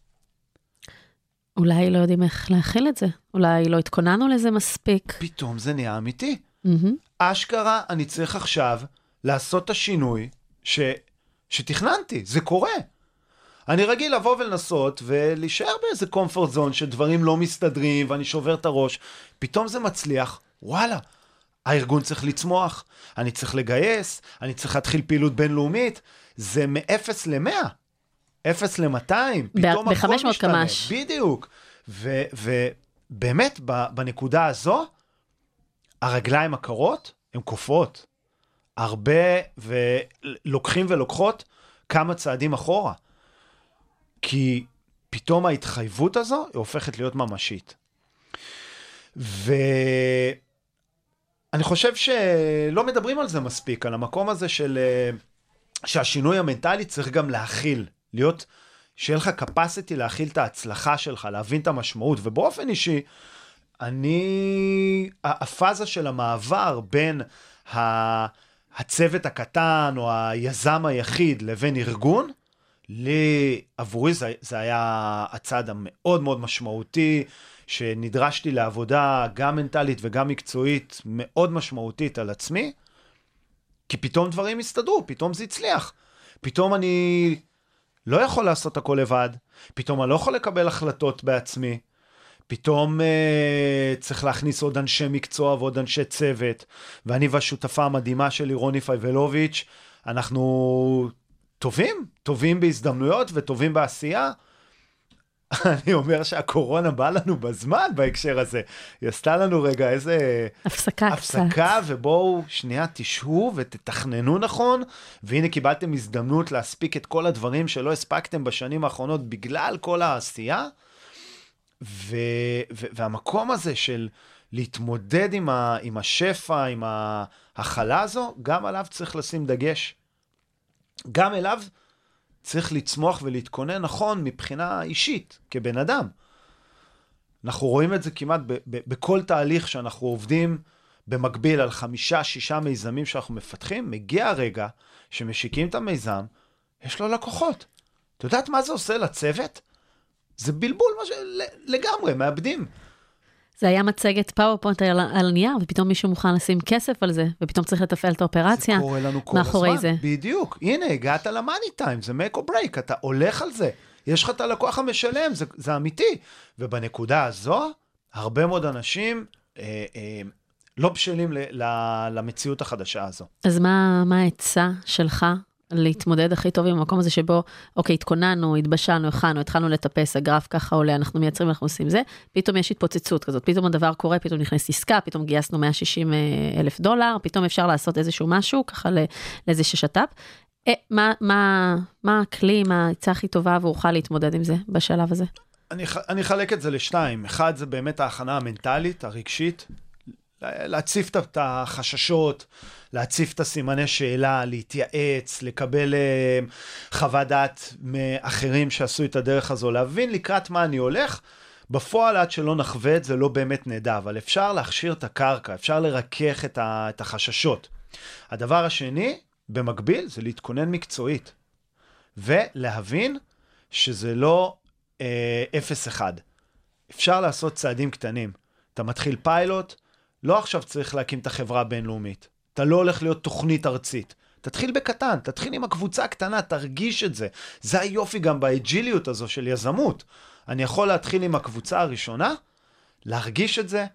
אולי לא יודעים איך להכיל את זה. אולי לא התכוננו לזה מספיק. פתאום זה נהיה אמיתי. מהמם. אשכרה, אני צריך עכשיו לעשות את השינוי ש... שתכננתי, זה קורה. אני רגיל לבוא ולנסות ולהישאר באיזה comfort zone שדברים לא מסתדרים ואני שובר את הראש. פתאום זה מצליח, וואלה, הארגון צריך לצמוח, אני צריך לגייס, אני צריך להתחיל פעילות בינלאומית, זה מ-0 ל-100, 0 ל-200, פתאום הכל ב-500 משתנה. קמ"ש. בדיוק. ובאמת, בנקודה הזו, הרגליים הקרות הן קופאות. הרבה, ולוקחים ולוקחות כמה צעדים אחורה. כי פתאום ההתחייבות הזו היא הופכת להיות ממשית. ואני חושב שלא מדברים על זה מספיק, על המקום הזה של... אה, שהשינוי המנטלי צריך גם להכיל, להיות, שיהיה לך capacity להכיל את ההצלחה שלך, להבין את המשמעות, ובאופן אישי, אני, הפאזה של המעבר בין ה, הצוות הקטן או היזם היחיד לבין ארגון, לי, עבורי זה, זה היה הצעד המאוד מאוד משמעותי, שנדרשתי לעבודה גם מנטלית וגם מקצועית מאוד משמעותית על עצמי, כי פתאום דברים הסתדרו, פתאום זה הצליח. פתאום אני לא יכול לעשות הכל לבד, פתאום אני לא יכול לקבל החלטות בעצמי, פתאום אה, צריך להכניס עוד אנשי מקצוע ועוד אנשי צוות, ואני והשותפה המדהימה שלי, רוני פייבלוביץ', אנחנו טובים, טובים בהזדמנויות וטובים בעשייה. אני אומר שהקורונה באה לנו בזמן בהקשר הזה. היא עשתה לנו רגע איזה הפסקה קצת. הפסקה, ובואו שנייה תשהו ותתכננו נכון, והנה קיבלתם הזדמנות להספיק את כל הדברים שלא הספקתם בשנים האחרונות בגלל כל העשייה. ו- ו- והמקום הזה של להתמודד עם, ה- עם השפע, עם ההכלה הזו, גם עליו צריך לשים דגש. גם אליו צריך לצמוח ולהתכונן נכון מבחינה אישית, כבן אדם. אנחנו רואים את זה כמעט ב- ב- בכל תהליך שאנחנו עובדים במקביל על חמישה, שישה מיזמים שאנחנו מפתחים, מגיע הרגע שמשיקים את המיזם, יש לו לקוחות. את יודעת מה זה עושה לצוות? זה בלבול מה ש... לגמרי, מאבדים. זה היה מצגת PowerPoint על, על נייר, ופתאום מישהו מוכן לשים כסף על זה, ופתאום צריך לתפעל את האופרציה. זה קורה לנו כל הזמן. זה. בדיוק. הנה, הגעת ל money time, זה make or break, אתה הולך על זה. יש לך את הלקוח המשלם, זה, זה אמיתי. ובנקודה הזו, הרבה מאוד אנשים אה, אה, לא בשלים ל, ל, למציאות החדשה הזו. אז מה העצה שלך להתמודד הכי טוב עם המקום הזה שבו, אוקיי, התכוננו, התבשלנו, הכנו, התחלנו לטפס, הגרף ככה עולה, אנחנו מייצרים, אנחנו עושים זה, פתאום יש התפוצצות כזאת, פתאום הדבר קורה, פתאום נכנס עסקה, פתאום גייסנו 160 אה, אלף דולר, פתאום אפשר לעשות איזשהו משהו, ככה לאיזה ששת"פ. אה, מה, מה, מה הכלי, מה העצה הכי טובה עבורך להתמודד עם זה בשלב הזה? אני, אני אחלק את זה לשתיים. אחד, זה באמת ההכנה המנטלית, הרגשית, להציף את החששות, להציף את הסימני שאלה, להתייעץ, לקבל uh, חוות דעת מאחרים שעשו את הדרך הזו, להבין לקראת מה אני הולך. בפועל, עד שלא נחווה את זה, לא באמת נדע, אבל אפשר להכשיר את הקרקע, אפשר לרכך את, ה, את החששות. הדבר השני, במקביל, זה להתכונן מקצועית, ולהבין שזה לא אה, 0-1. אפשר לעשות צעדים קטנים. אתה מתחיל פיילוט, לא עכשיו צריך להקים את החברה הבינלאומית. אתה לא הולך להיות תוכנית ארצית. תתחיל בקטן, תתחיל עם הקבוצה הקטנה, תרגיש את זה. זה היופי גם באג'יליות הזו של יזמות. אני יכול להתחיל עם הקבוצה הראשונה, להרגיש את זה,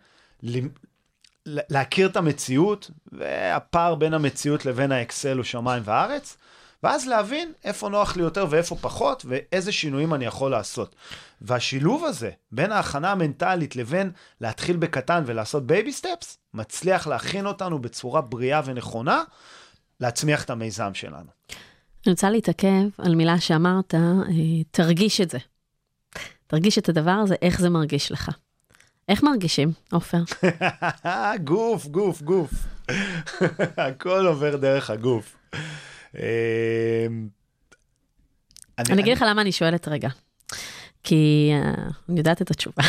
להכיר את המציאות, והפער בין המציאות לבין האקסל הוא שמיים וארץ, ואז להבין איפה נוח לי יותר ואיפה פחות, ואיזה שינויים אני יכול לעשות. והשילוב הזה, בין ההכנה המנטלית לבין להתחיל בקטן ולעשות baby steps, מצליח להכין אותנו בצורה בריאה ונכונה, להצמיח את המיזם שלנו. אני רוצה להתעכב על מילה שאמרת, אה, תרגיש את זה. תרגיש את הדבר הזה, איך זה מרגיש לך. איך מרגישים, עופר? גוף, גוף, גוף. הכל עובר דרך הגוף. אמ, אני אגיד לך למה אני שואלת רגע. כי uh, אני יודעת את התשובה.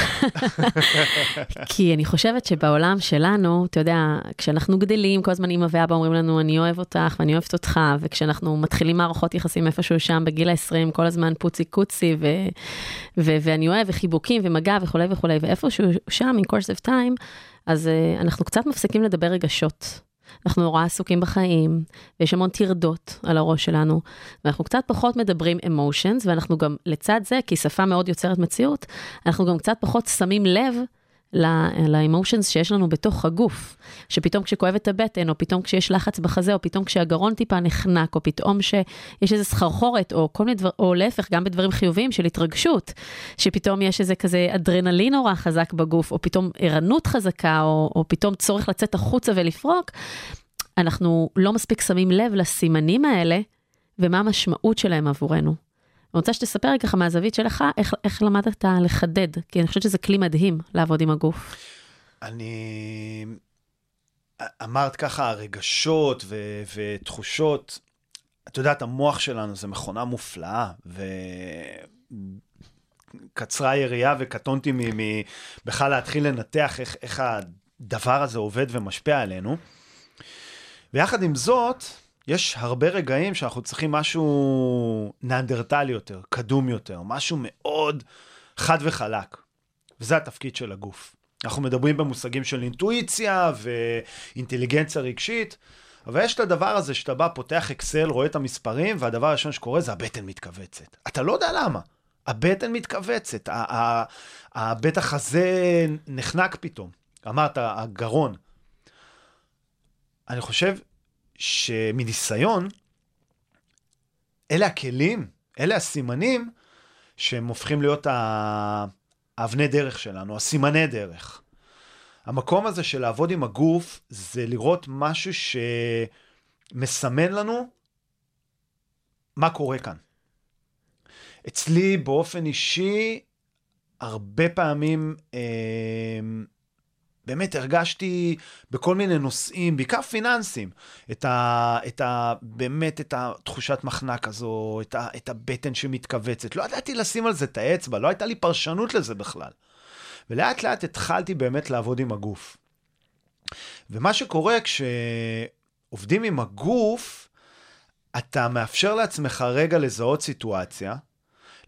כי אני חושבת שבעולם שלנו, אתה יודע, כשאנחנו גדלים, כל הזמן אמא ואבא אומרים לנו, אני אוהב אותך ואני אוהבת אותך, וכשאנחנו מתחילים מערכות יחסים איפשהו שם בגיל ה-20, כל הזמן פוצי קוצי, ו- ו- ואני אוהב, וחיבוקים ומגע וכולי וכולי, ואיפשהו שם, in course of time, אז uh, אנחנו קצת מפסיקים לדבר רגשות. אנחנו נורא עסוקים בחיים, ויש המון טרדות על הראש שלנו, ואנחנו קצת פחות מדברים אמושנס, ואנחנו גם לצד זה, כי שפה מאוד יוצרת מציאות, אנחנו גם קצת פחות שמים לב לאמושנס שיש לנו בתוך הגוף, שפתאום כשכואבת הבטן, או פתאום כשיש לחץ בחזה, או פתאום כשהגרון טיפה נחנק, או פתאום שיש איזה סחרחורת, או כל מיני דברים, או להפך, גם בדברים חיוביים של התרגשות, שפתאום יש איזה כזה אדרנלין נורא חזק בגוף, או פתאום ערנות חזקה, או, או פתאום צורך לצאת החוצה ולפרוק, אנחנו לא מספיק שמים לב לסימנים האלה, ומה המשמעות שלהם עבורנו. אני רוצה שתספר ככה מהזווית שלך, איך, איך למדת לחדד, כי אני חושבת שזה כלי מדהים לעבוד עם הגוף. אני... אמרת ככה, רגשות ו... ותחושות, את יודעת, המוח שלנו זה מכונה מופלאה, וקצרה היריעה וקטונתי בכלל להתחיל לנתח איך, איך הדבר הזה עובד ומשפיע עלינו. ויחד עם זאת, יש הרבה רגעים שאנחנו צריכים משהו נאנדרטלי יותר, קדום יותר, משהו מאוד חד וחלק. וזה התפקיד של הגוף. אנחנו מדברים במושגים של אינטואיציה ואינטליגנציה רגשית, אבל יש את הדבר הזה שאתה בא, פותח אקסל, רואה את המספרים, והדבר הראשון שקורה זה הבטן מתכווצת. אתה לא יודע למה. הבטן מתכווצת, הבית החזה נחנק פתאום. אמרת, הגרון. אני חושב שמניסיון, אלה הכלים, אלה הסימנים שהם הופכים להיות האבני דרך שלנו, הסימני דרך. המקום הזה של לעבוד עם הגוף, זה לראות משהו שמסמן לנו מה קורה כאן. אצלי באופן אישי, הרבה פעמים אה, באמת הרגשתי בכל מיני נושאים, בעיקר פיננסים, את ה... את ה באמת את התחושת מחנק הזו, את, ה, את הבטן שמתכווצת. לא ידעתי לשים על זה את האצבע, לא הייתה לי פרשנות לזה בכלל. ולאט לאט התחלתי באמת לעבוד עם הגוף. ומה שקורה כשעובדים עם הגוף, אתה מאפשר לעצמך רגע לזהות סיטואציה,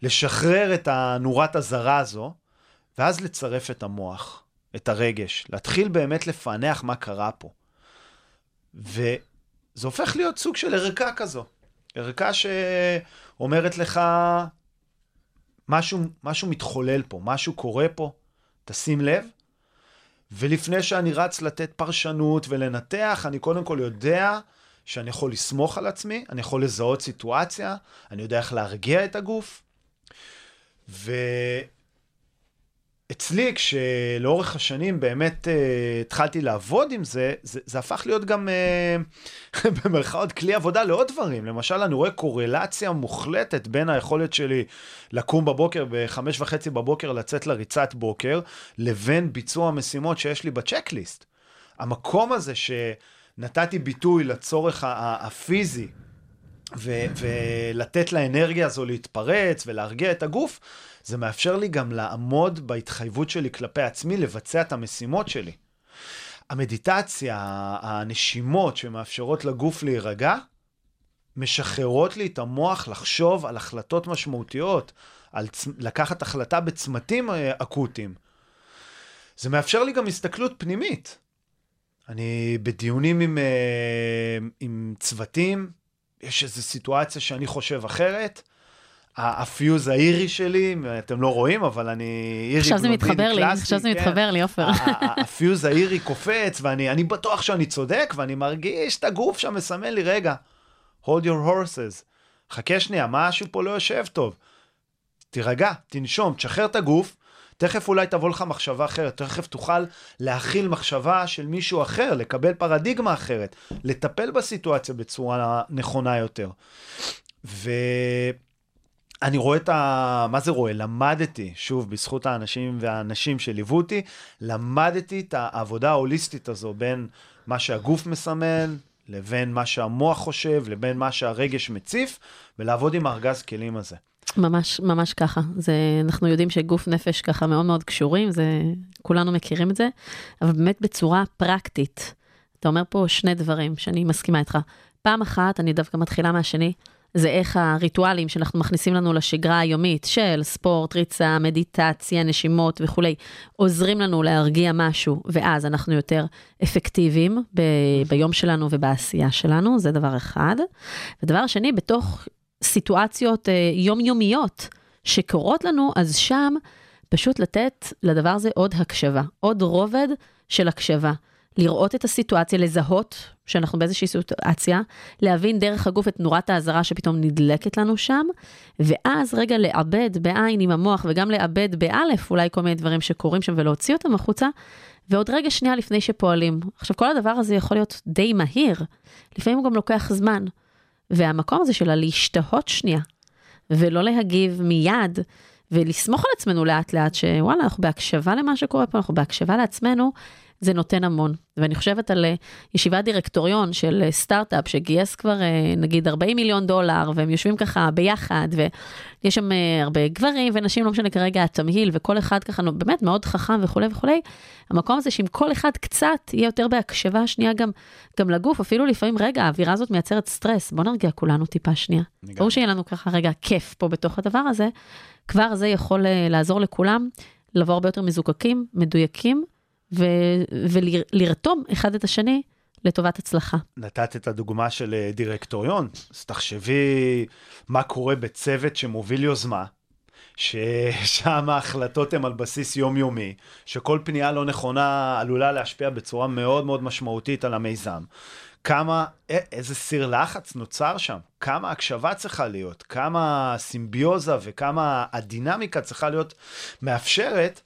לשחרר את הנורת הזרה הזו, ואז לצרף את המוח. את הרגש, להתחיל באמת לפענח מה קרה פה. וזה הופך להיות סוג של ערכה כזו. ערכה שאומרת לך, משהו, משהו מתחולל פה, משהו קורה פה, תשים לב. ולפני שאני רץ לתת פרשנות ולנתח, אני קודם כל יודע שאני יכול לסמוך על עצמי, אני יכול לזהות סיטואציה, אני יודע איך להרגיע את הגוף. ו... אצלי, כשלאורך השנים באמת uh, התחלתי לעבוד עם זה, זה, זה הפך להיות גם uh, במרכאות כלי עבודה לעוד דברים. למשל, אני רואה קורלציה מוחלטת בין היכולת שלי לקום בבוקר, בחמש וחצי בבוקר לצאת לריצת בוקר, לבין ביצוע המשימות שיש לי בצ'קליסט. המקום הזה שנתתי ביטוי לצורך הפיזי, ו- ולתת לאנרגיה הזו להתפרץ ולהרגיע את הגוף, זה מאפשר לי גם לעמוד בהתחייבות שלי כלפי עצמי, לבצע את המשימות שלי. המדיטציה, הנשימות שמאפשרות לגוף להירגע, משחררות לי את המוח לחשוב על החלטות משמעותיות, על צ... לקחת החלטה בצמתים אה, אקוטיים. זה מאפשר לי גם הסתכלות פנימית. אני בדיונים עם, אה, עם צוותים, יש איזו סיטואציה שאני חושב אחרת, הפיוז האירי שלי, אתם לא רואים, אבל אני אירי עכשיו זה מתחבר לי, עכשיו זה כן. מתחבר לי, עופר. הפיוז האירי קופץ, ואני בטוח שאני צודק, ואני מרגיש את הגוף שם מסמן לי, רגע, hold your horses, חכה שנייה, משהו פה לא יושב טוב. תירגע, תנשום, תשחרר את הגוף, תכף אולי תבוא לך מחשבה אחרת, תכף תוכל להכיל מחשבה של מישהו אחר, לקבל פרדיגמה אחרת, לטפל בסיטואציה בצורה נכונה יותר. ו... אני רואה את ה... מה זה רואה? למדתי, שוב, בזכות האנשים והאנשים שליוו אותי, למדתי את העבודה ההוליסטית הזו בין מה שהגוף מסמן, לבין מה שהמוח חושב, לבין מה שהרגש מציף, ולעבוד עם הארגז כלים הזה. ממש, ממש ככה. זה, אנחנו יודעים שגוף נפש ככה מאוד מאוד קשורים, זה, כולנו מכירים את זה, אבל באמת בצורה פרקטית. אתה אומר פה שני דברים שאני מסכימה איתך. פעם אחת, אני דווקא מתחילה מהשני, זה איך הריטואלים שאנחנו מכניסים לנו לשגרה היומית של ספורט, ריצה, מדיטציה, נשימות וכולי, עוזרים לנו להרגיע משהו, ואז אנחנו יותר אפקטיביים ב- ביום שלנו ובעשייה שלנו, זה דבר אחד. ודבר שני, בתוך סיטואציות אה, יומיומיות שקורות לנו, אז שם פשוט לתת לדבר הזה עוד הקשבה, עוד רובד של הקשבה. לראות את הסיטואציה, לזהות שאנחנו באיזושהי סיטואציה, להבין דרך הגוף את נורת האזהרה שפתאום נדלקת לנו שם, ואז רגע לעבד בעין עם המוח וגם לעבד באלף אולי כל מיני דברים שקורים שם ולהוציא אותם החוצה, ועוד רגע שנייה לפני שפועלים. עכשיו, כל הדבר הזה יכול להיות די מהיר, לפעמים הוא גם לוקח זמן. והמקום הזה של הלהשתהות שנייה, ולא להגיב מיד, ולסמוך על עצמנו לאט לאט, שוואלה, אנחנו בהקשבה למה שקורה פה, אנחנו בהקשבה לעצמנו, זה נותן המון. ואני חושבת על אה, ישיבת דירקטוריון של אה, סטארט-אפ שגייס כבר אה, נגיד 40 מיליון דולר, והם יושבים ככה ביחד, ויש שם הרבה גברים ונשים, לא משנה כרגע התמהיל, וכל אחד ככה באמת מאוד חכם וכולי וכולי. המקום הזה שאם כל אחד קצת יהיה יותר בהקשבה שנייה גם, גם לגוף, אפילו לפעמים, רגע, האווירה הזאת מייצרת סטרס, בוא נרגיע כולנו טיפה שנייה. ברור שיהיה לנו ככה רגע כיף פה בתוך הדבר הזה, כבר זה יכול לעזור לכולם לבוא הרבה יותר מזוקקים, מדויקים. ולרתום אחד את השני לטובת הצלחה. נתת את הדוגמה של אה, דירקטוריון, אז תחשבי מה קורה בצוות שמוביל יוזמה, ששם ההחלטות הן על בסיס יומיומי, שכל פנייה לא נכונה עלולה להשפיע בצורה מאוד מאוד משמעותית על המיזם. כמה, איזה סיר לחץ נוצר שם, כמה הקשבה צריכה להיות, כמה סימביוזה וכמה הדינמיקה צריכה להיות מאפשרת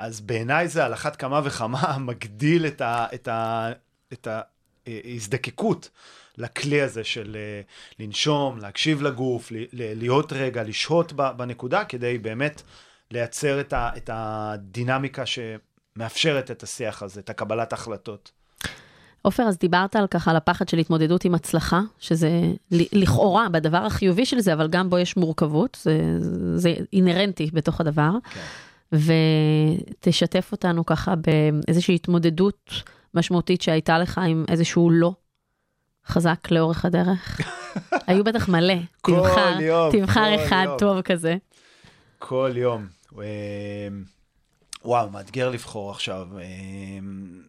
אז בעיניי זה על אחת כמה וכמה מגדיל את, ה, את, ה, את ההזדקקות לכלי הזה של אה, לנשום, להקשיב לגוף, להיות רגע, לשהות בנקודה, כדי באמת לייצר את, ה, את הדינמיקה שמאפשרת את השיח הזה, את הקבלת ההחלטות. עופר, אז דיברת על ככה, על הפחד של התמודדות עם הצלחה, שזה לכאורה בדבר החיובי של זה, אבל גם בו יש מורכבות, זה, זה אינהרנטי בתוך הדבר. כן. ותשתף אותנו ככה באיזושהי התמודדות משמעותית שהייתה לך עם איזשהו לא חזק לאורך הדרך. היו בטח מלא, תבחר, יום, תבחר אחד יום. טוב כזה. כל יום. אמ, וואו, מאתגר לבחור עכשיו. אמ,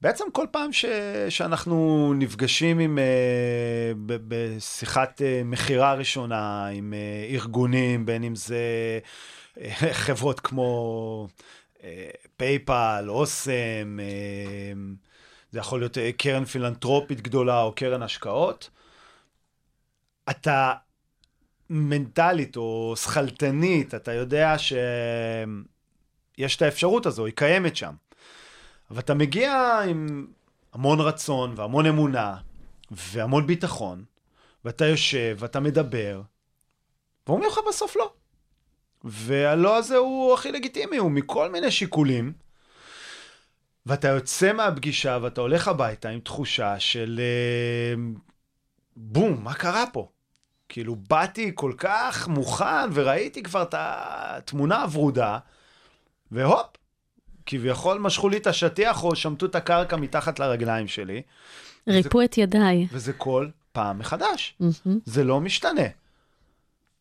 בעצם כל פעם ש, שאנחנו נפגשים עם, uh, ב, בשיחת uh, מכירה ראשונה עם uh, ארגונים, בין אם זה חברות כמו פייפל, אה, אוסם, אה, זה יכול להיות אה, קרן פילנטרופית גדולה או קרן השקעות. אתה מנטלית או שכלתנית, אתה יודע שיש את האפשרות הזו, היא קיימת שם. אבל אתה מגיע עם המון רצון והמון אמונה והמון ביטחון, ואתה יושב ואתה מדבר, ואומרים לך בסוף לא. והלא הזה הוא הכי לגיטימי, הוא מכל מיני שיקולים. ואתה יוצא מהפגישה ואתה הולך הביתה עם תחושה של אה, בום, מה קרה פה? כאילו, באתי כל כך מוכן וראיתי כבר את התמונה הוורודה, והופ, כביכול משכו לי את השטיח או שמטו את הקרקע מתחת לרגליים שלי. ריפו את ידיי. וזה כל פעם מחדש. מהמם. זה לא משתנה.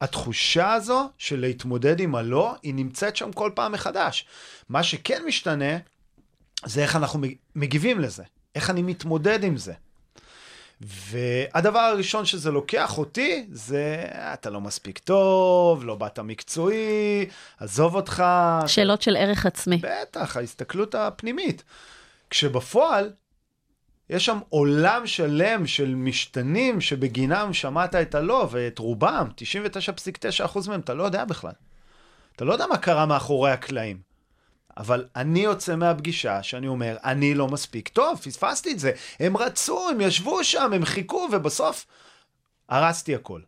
התחושה הזו של להתמודד עם הלא, היא נמצאת שם כל פעם מחדש. מה שכן משתנה, זה איך אנחנו מגיבים לזה, איך אני מתמודד עם זה. והדבר הראשון שזה לוקח אותי, זה אתה לא מספיק טוב, לא באת מקצועי, עזוב אותך. שאלות של ערך עצמי. בטח, ההסתכלות הפנימית. כשבפועל, יש שם עולם שלם של משתנים שבגינם שמעת את הלא, ואת רובם, 99.9% מהם, אתה לא יודע בכלל. אתה לא יודע מה קרה מאחורי הקלעים. אבל אני יוצא מהפגישה שאני אומר, אני לא מספיק טוב, פספסתי את זה. הם רצו, הם ישבו שם, הם חיכו, ובסוף הרסתי הכל.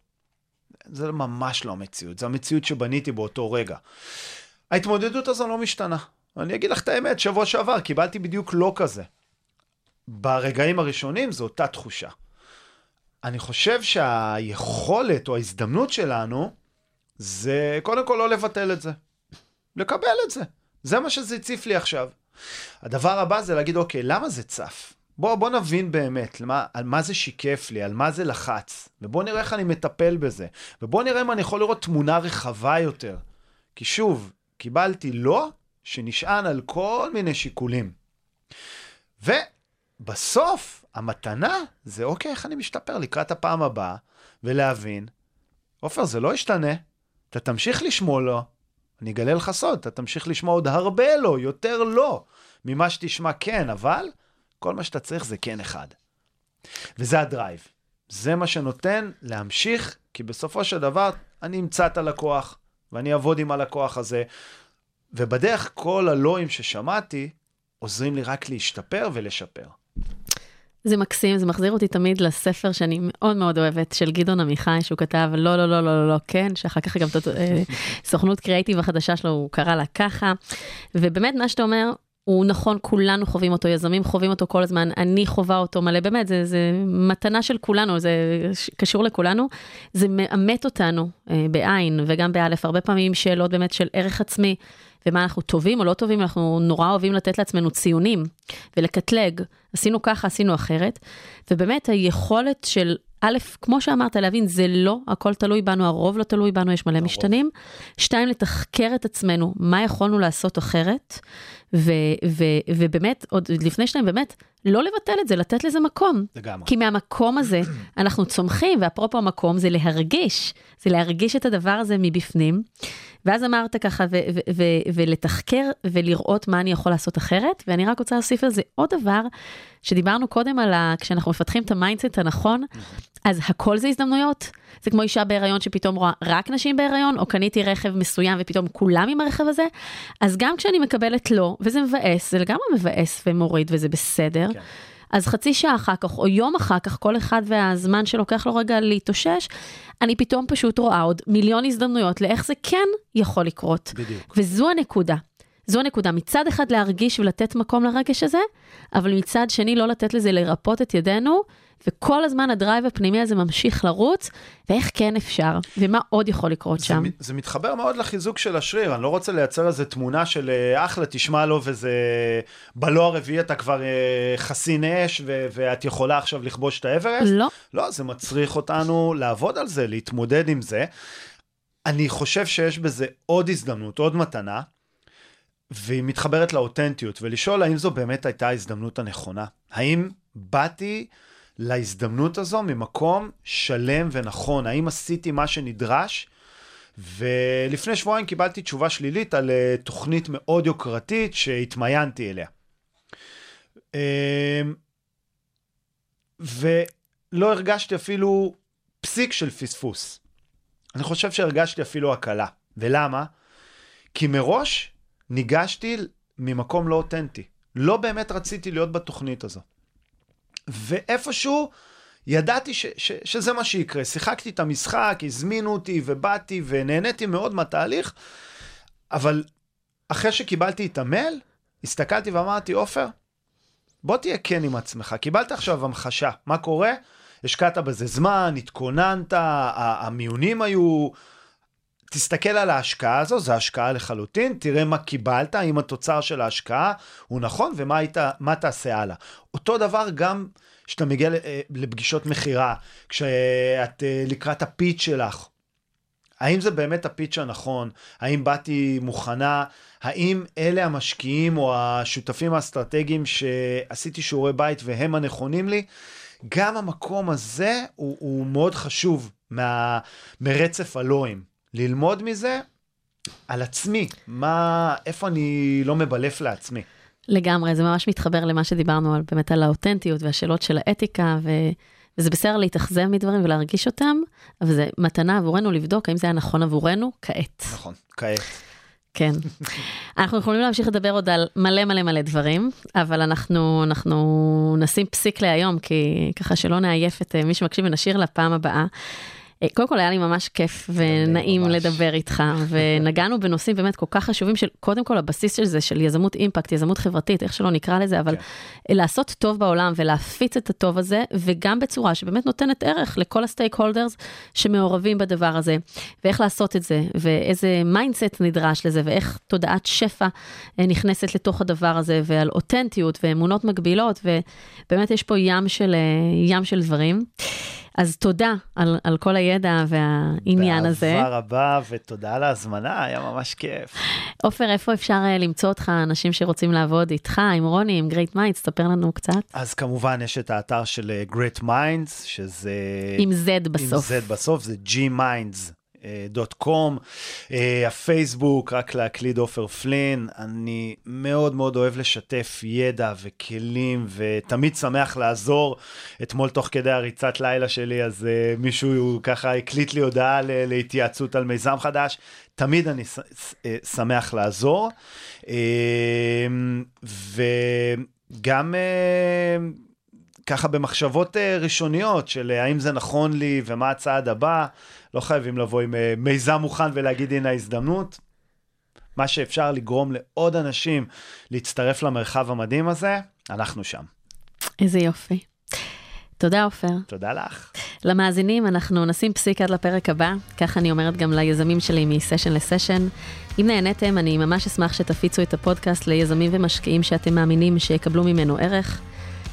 זה ממש לא המציאות, זו המציאות שבניתי באותו רגע. ההתמודדות הזו לא משתנה. אני אגיד לך את האמת, שבוע שעבר קיבלתי בדיוק לא כזה. ברגעים הראשונים זו אותה תחושה. אני חושב שהיכולת או ההזדמנות שלנו זה קודם כל לא לבטל את זה. לקבל את זה. זה מה שזה הציף לי עכשיו. הדבר הבא זה להגיד, אוקיי, למה זה צף? בוא, בוא נבין באמת למה, על מה זה שיקף לי, על מה זה לחץ, ובוא נראה איך אני מטפל בזה, ובוא נראה אם אני יכול לראות תמונה רחבה יותר. כי שוב, קיבלתי לא שנשען על כל מיני שיקולים. ובסוף, המתנה זה אוקיי, איך אני משתפר לקראת הפעם הבאה, ולהבין, עופר, זה לא ישתנה, אתה תמשיך לשמוע לו, אני אגלה לך סוד, אתה תמשיך לשמוע עוד הרבה לא, יותר לא, ממה שתשמע כן, אבל כל מה שאתה צריך זה כן אחד. וזה הדרייב. זה מה שנותן להמשיך, כי בסופו של דבר אני אמצא את הלקוח, ואני אעבוד עם הלקוח הזה, ובדרך כל הלואים ששמעתי, עוזרים לי רק להשתפר ולשפר. זה מקסים, זה מחזיר אותי תמיד לספר שאני מאוד מאוד אוהבת, של גדעון עמיחי, שהוא כתב לא, לא, לא, לא, לא, לא, כן, שאחר כך גם אה, סוכנות קריאיטיב החדשה שלו, הוא קרא לה ככה. ובאמת, מה שאתה אומר, הוא נכון, כולנו חווים אותו, יזמים חווים אותו כל הזמן, אני חווה אותו מלא, באמת, זה, זה מתנה של כולנו, זה קשור לכולנו. זה מאמת אותנו אה, בעין וגם באלף, הרבה פעמים שאלות באמת של ערך עצמי, ומה אנחנו טובים או לא טובים, אנחנו נורא אוהבים לתת לעצמנו ציונים ולקטלג, עשינו ככה, עשינו אחרת, ובאמת היכולת של א', כמו שאמרת, להבין, זה לא, הכל תלוי בנו, הרוב לא תלוי בנו, יש מלא משתנים. שתיים, לתחקר את עצמנו, מה יכולנו לעשות אחרת, ו- ו- ובאמת, עוד לפני שניים, באמת, לא לבטל את זה, לתת לזה מקום. לגמרי. כי מהמקום הזה אנחנו צומחים, ואפרופו המקום זה להרגיש, זה להרגיש את הדבר הזה מבפנים. ואז אמרת ככה, ו- ו- ו- ולתחקר ולראות מה אני יכול לעשות אחרת, ואני רק רוצה להוסיף על זה עוד דבר, שדיברנו קודם על ה... כשאנחנו מפתחים את ה mindset הנכון, אז הכל זה הזדמנויות. זה כמו אישה בהיריון שפתאום רואה רק נשים בהיריון, או קניתי רכב מסוים ופתאום כולם עם הרכב הזה. אז גם כשאני מקבלת לא, וזה מבאס, זה לגמרי מבאס ומוריד וזה בסדר. כן. אז חצי שעה אחר כך, או יום אחר כך, כל אחד והזמן שלוקח לו רגע להתאושש, אני פתאום פשוט רואה עוד מיליון הזדמנויות לאיך זה כן יכול לקרות. בדיוק. וזו הנקודה. זו הנקודה. מצד אחד להרגיש ולתת מקום לרגש הזה, אבל מצד שני לא לתת לזה לרפות את ידינו, וכל הזמן הדרייב הפנימי הזה ממשיך לרוץ, ואיך כן אפשר, ומה עוד יכול לקרות זה, שם. מ- זה מתחבר מאוד לחיזוק של השריר, אני לא רוצה לייצר איזה תמונה של אה, אחלה, תשמע לו וזה... בלא הרביעי אתה כבר אה, חסין אש ו- ואת יכולה עכשיו לכבוש את האברסט. לא. לא, זה מצריך אותנו לעבוד על זה, להתמודד עם זה. אני חושב שיש בזה עוד הזדמנות, עוד מתנה, והיא מתחברת לאותנטיות, ולשאול האם זו באמת הייתה ההזדמנות הנכונה. האם באתי להזדמנות הזו ממקום שלם ונכון? האם עשיתי מה שנדרש? ולפני שבועיים קיבלתי תשובה שלילית על אה, תוכנית מאוד יוקרתית שהתמיינתי אליה. אמ, ולא הרגשתי אפילו פסיק של פספוס. אני חושב שהרגשתי אפילו הקלה. ולמה? כי מראש ניגשתי ממקום לא אותנטי. לא באמת רציתי להיות בתוכנית הזו. ואיפשהו ידעתי ש, ש, שזה מה שיקרה. שיחקתי את המשחק, הזמינו אותי ובאתי ונהניתי מאוד מהתהליך, אבל אחרי שקיבלתי את המייל, הסתכלתי ואמרתי, עופר, בוא תהיה כן עם עצמך. קיבלת עכשיו המחשה, מה קורה? השקעת בזה זמן, התכוננת, המיונים היו... תסתכל על ההשקעה הזו, זו השקעה לחלוטין, תראה מה קיבלת, האם התוצר של ההשקעה הוא נכון, ומה היית, תעשה הלאה. אותו דבר גם כשאתה מגיע אה, לפגישות מכירה, כשאת אה, לקראת הפיץ שלך, האם זה באמת הפיץ' הנכון? האם באתי מוכנה? האם אלה המשקיעים או השותפים האסטרטגיים שעשיתי שיעורי בית והם הנכונים לי? גם המקום הזה הוא, הוא מאוד חשוב מה, מרצף הלואים. ללמוד מזה על עצמי, מה, איפה אני לא מבלף לעצמי. לגמרי, זה ממש מתחבר למה שדיברנו על, באמת על האותנטיות והשאלות של האתיקה, ו... וזה בסדר להתאכזב מדברים ולהרגיש אותם, אבל זה מתנה עבורנו לבדוק האם זה היה נכון עבורנו כעת. נכון, כעת. כן. אנחנו יכולים להמשיך לדבר עוד על מלא מלא מלא דברים, אבל אנחנו, אנחנו נשים פסיק להיום, כי ככה שלא נעייף את אה, מי שמקשיב ונשאיר לפעם הבאה. אה, קודם כל היה לי ממש כיף ונעים ממש. לדבר איתך, ונגענו בנושאים באמת כל כך חשובים של, קודם כל הבסיס של זה, של יזמות אימפקט, יזמות חברתית, איך שלא נקרא לזה, אבל כן. לעשות טוב בעולם ולהפיץ את הטוב הזה, וגם בצורה שבאמת נותנת ערך לכל ה stakeholders שמעורבים בדבר הזה, ואיך לעשות את זה, ואיזה mindset נדרש לזה, ואיך תודעת שפע אה, נכנסת לתוך הדבר הזה, ועל אותנטיות ואמונות מגבילות, ובאמת יש פה ים של, אה, ים של דברים. אז תודה על, על כל הידע והעניין הזה. באהבה רבה, ותודה על ההזמנה, היה ממש כיף. עופר, איפה אפשר אה, למצוא אותך, אנשים שרוצים לעבוד איתך, עם רוני, עם Great Mindz, תספר לנו קצת. אז כמובן, יש את האתר של Great אה, Mindz, שזה... עם Z בסוף. עם Z בסוף, זה G-Minds. dot com, אה, הפייסבוק, רק להקליד עופר פלין. אני מאוד מאוד אוהב לשתף ידע וכלים, ותמיד שמח לעזור. אתמול, תוך כדי הריצת לילה שלי, אז uh, מישהו ככה הקליט לי הודעה להתייעצות על מיזם חדש. תמיד אני אה, שמח לעזור. וגם... ככה במחשבות ראשוניות של האם זה נכון לי ומה הצעד הבא, לא חייבים לבוא עם אה, מיזם מוכן ולהגיד הנה ההזדמנות. מה שאפשר לגרום לעוד אנשים להצטרף למרחב המדהים הזה, אנחנו שם. איזה יופי. תודה, עופר. תודה לך. למאזינים, אנחנו נשים פסיק עד לפרק הבא, כך אני אומרת גם ליזמים שלי מסשן לסשן. אם נהניתם, אני ממש אשמח שתפיצו את הפודקאסט ליזמים ומשקיעים שאתם מאמינים שיקבלו ממנו ערך.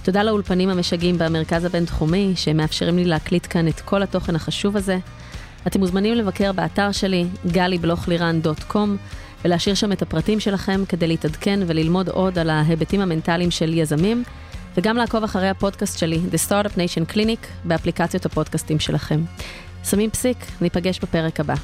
תודה לאולפנים המשגעים במרכז הבינתחומי, שמאפשרים לי להקליט כאן את כל התוכן החשוב הזה. אתם מוזמנים לבקר באתר שלי, גלי-בלוך-לירן.קום, ולהשאיר שם את הפרטים שלכם כדי להתעדכן וללמוד עוד על ההיבטים המנטליים של יזמים, וגם לעקוב אחרי הפודקאסט שלי, The Startup Nation Clinic, באפליקציות הפודקאסטים שלכם. שמים פסיק, ניפגש בפרק הבא.